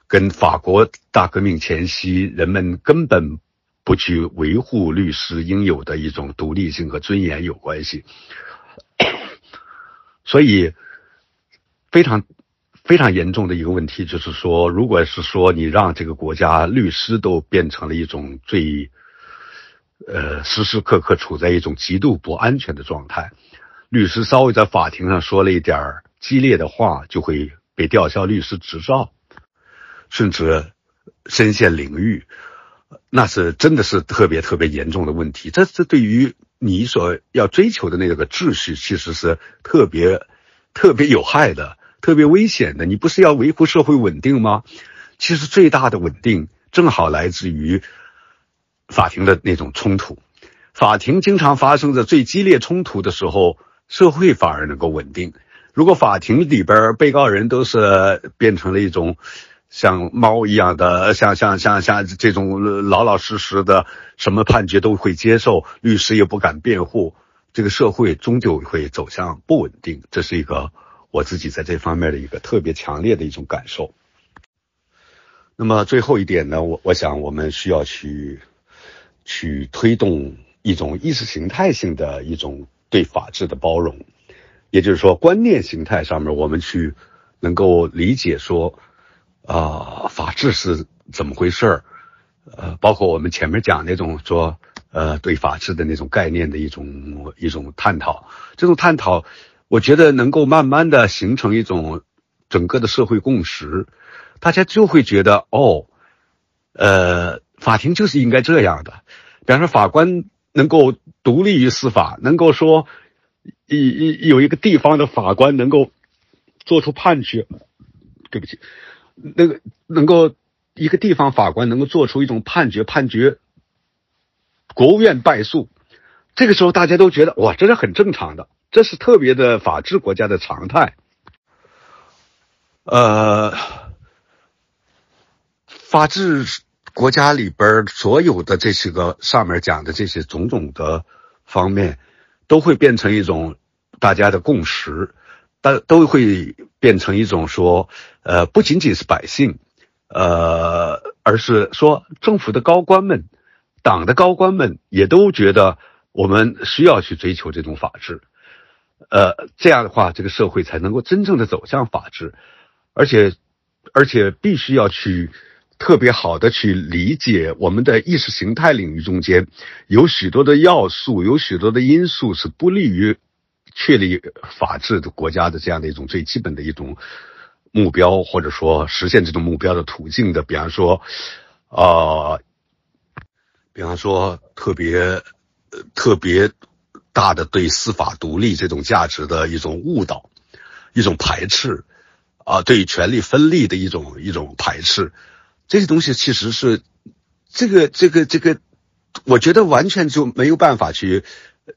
跟法国大革命前夕人们根本不去维护律师应有的一种独立性和尊严有关系。所以非常。非常严重的一个问题，就是说，如果是说你让这个国家律师都变成了一种最，呃，时时刻刻处在一种极度不安全的状态，律师稍微在法庭上说了一点激烈的话，就会被吊销律师执照，甚至身陷囹圄，那是真的是特别特别严重的问题。这这对于你所要追求的那个秩序，其实是特别特别有害的。特别危险的，你不是要维护社会稳定吗？其实最大的稳定正好来自于法庭的那种冲突。法庭经常发生着最激烈冲突的时候，社会反而能够稳定。如果法庭里边被告人都是变成了一种像猫一样的，像像像像这种老老实实的，什么判决都会接受，律师也不敢辩护，这个社会终究会走向不稳定。这是一个。我自己在这方面的一个特别强烈的一种感受。那么最后一点呢，我我想我们需要去去推动一种意识形态性的一种对法治的包容，也就是说观念形态上面，我们去能够理解说啊，法治是怎么回事儿，呃，包括我们前面讲那种说呃对法治的那种概念的一种一种探讨，这种探讨。我觉得能够慢慢的形成一种整个的社会共识，大家就会觉得哦，呃，法庭就是应该这样的。比方说，法官能够独立于司法，能够说一一有一个地方的法官能够做出判决，对不起，那个能够一个地方法官能够做出一种判决，判决国务院败诉，这个时候大家都觉得哇，这是很正常的。这是特别的法治国家的常态。呃，法治国家里边所有的这些个上面讲的这些种种的方面，都会变成一种大家的共识，但都会变成一种说，呃，不仅仅是百姓，呃，而是说政府的高官们、党的高官们也都觉得我们需要去追求这种法治。呃，这样的话，这个社会才能够真正的走向法治，而且，而且必须要去特别好的去理解我们的意识形态领域中间有许多的要素，有许多的因素是不利于确立法治的国家的这样的一种最基本的一种目标，或者说实现这种目标的途径的。比方说，啊，比方说特别特别。大的对司法独立这种价值的一种误导，一种排斥，啊，对权力分立的一种一种排斥，这些东西其实是这个这个这个，我觉得完全就没有办法去，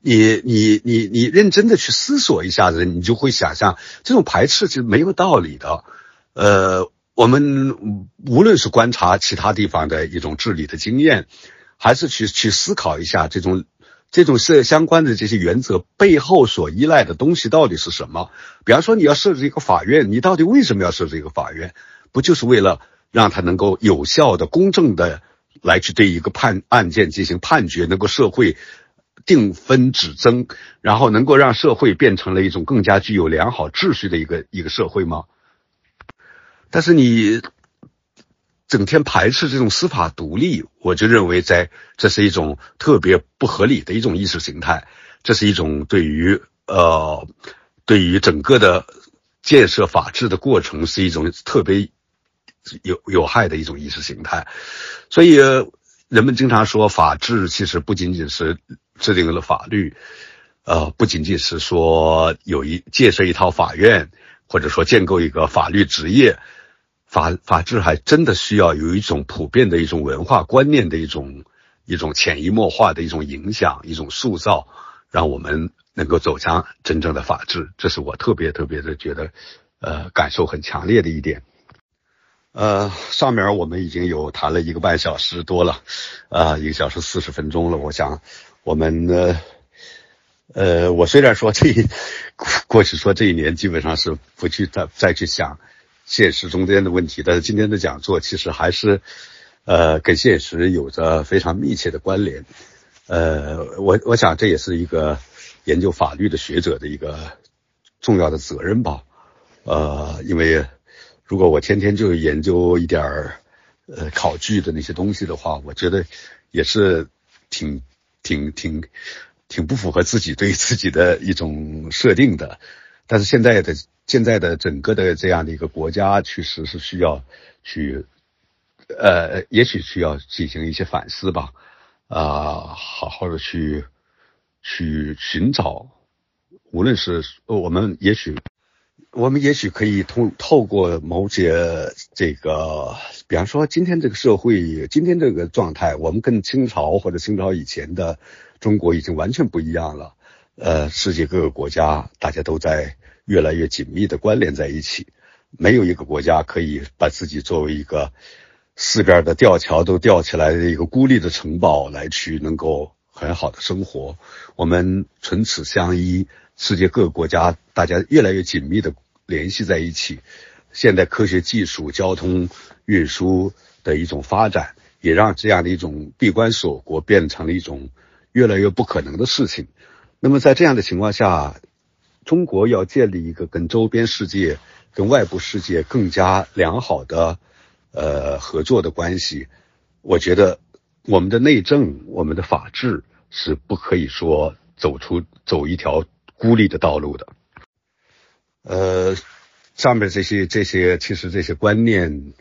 你你你你认真的去思索一下子，你就会想象这种排斥是没有道理的，呃，我们无论是观察其他地方的一种治理的经验，还是去去思考一下这种这种设相关的这些原则背后所依赖的东西到底是什么？比方说，你要设置一个法院，你到底为什么要设置一个法院？不就是为了让它能够有效的、公正的来去对一个判案件进行判决，能够社会定分止增，然后能够让社会变成了一种更加具有良好秩序的一个一个社会吗？但是你整天排斥这种司法独立，我就认为在这是一种特别不合理的一种意识形态，这是一种对于呃对于整个的建设法治的过程是一种特别有有害的一种意识形态。所以人们经常说，法治其实不仅仅是制定了法律，呃，不仅仅是说有一建设一套法院，或者说建构一个法律职业。法法治还真的需要有一种普遍的一种文化观念的一种一种潜移默化的一种影响，一种塑造，让我们能够走向真正的法治。这是我特别特别的觉得，呃，感受很强烈的一点。呃，上面我们已经有谈了一个半小时多了，啊，一个小时四十分钟了。我想，我们呢，呃，我虽然说这 过去说这一年基本上是不去再再去想。现实中间的问题，但是今天的讲座其实还是，呃，跟现实有着非常密切的关联。呃，我我想这也是一个研究法律的学者的一个重要的责任吧。呃，因为如果我天天就研究一点儿呃考据的那些东西的话，我觉得也是挺挺挺挺不符合自己对自己的一种设定的。但是现在的。现在的整个的这样的一个国家确实是需要去，呃，也许需要进行一些反思吧，啊，好好的去去寻找，无论是我们也许我们也许可以通透过某些这个，比方说今天这个社会，今天这个状态，我们跟清朝或者清朝以前的中国已经完全不一样了，呃，世界各个国家大家都在。越来越紧密的关联在一起，没有一个国家可以把自己作为一个四边的吊桥都吊起来的一个孤立的城堡来去能够很好的生活。我们唇齿相依，世界各个国家大家越来越紧密的联系在一起。现代科学技术、交通运输的一种发展，也让这样的一种闭关锁国变成了一种越来越不可能的事情。那么在这样的情况下，中国要建立一个跟周边世界、跟外部世界更加良好的呃合作的关系，我觉得我们的内政、我们的法治是不可以说走出走一条孤立的道路的。呃，上面这些这些其实这些观念，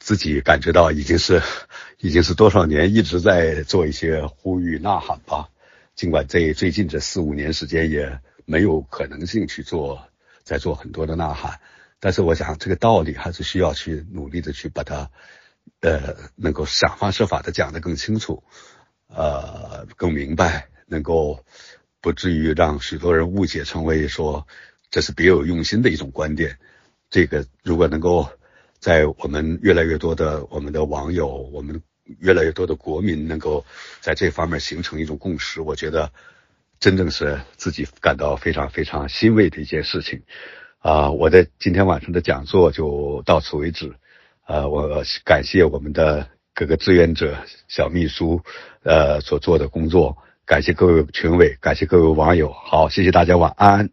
自己感觉到已经是 已经是多少年一直在做一些呼吁呐喊吧，尽管这最近这四五年时间也。没有可能性去做，在做很多的呐喊，但是我想这个道理还是需要去努力的去把它，呃，能够想方设法的讲得更清楚，呃，更明白，能够不至于让许多人误解成为说这是别有用心的一种观点。这个如果能够在我们越来越多的我们的网友，我们越来越多的国民能够在这方面形成一种共识，我觉得。真正是自己感到非常非常欣慰的一件事情，啊，我的今天晚上的讲座就到此为止，呃，我感谢我们的各个志愿者、小秘书，呃，所做的工作，感谢各位群委，感谢各位网友，好，谢谢大家，晚安。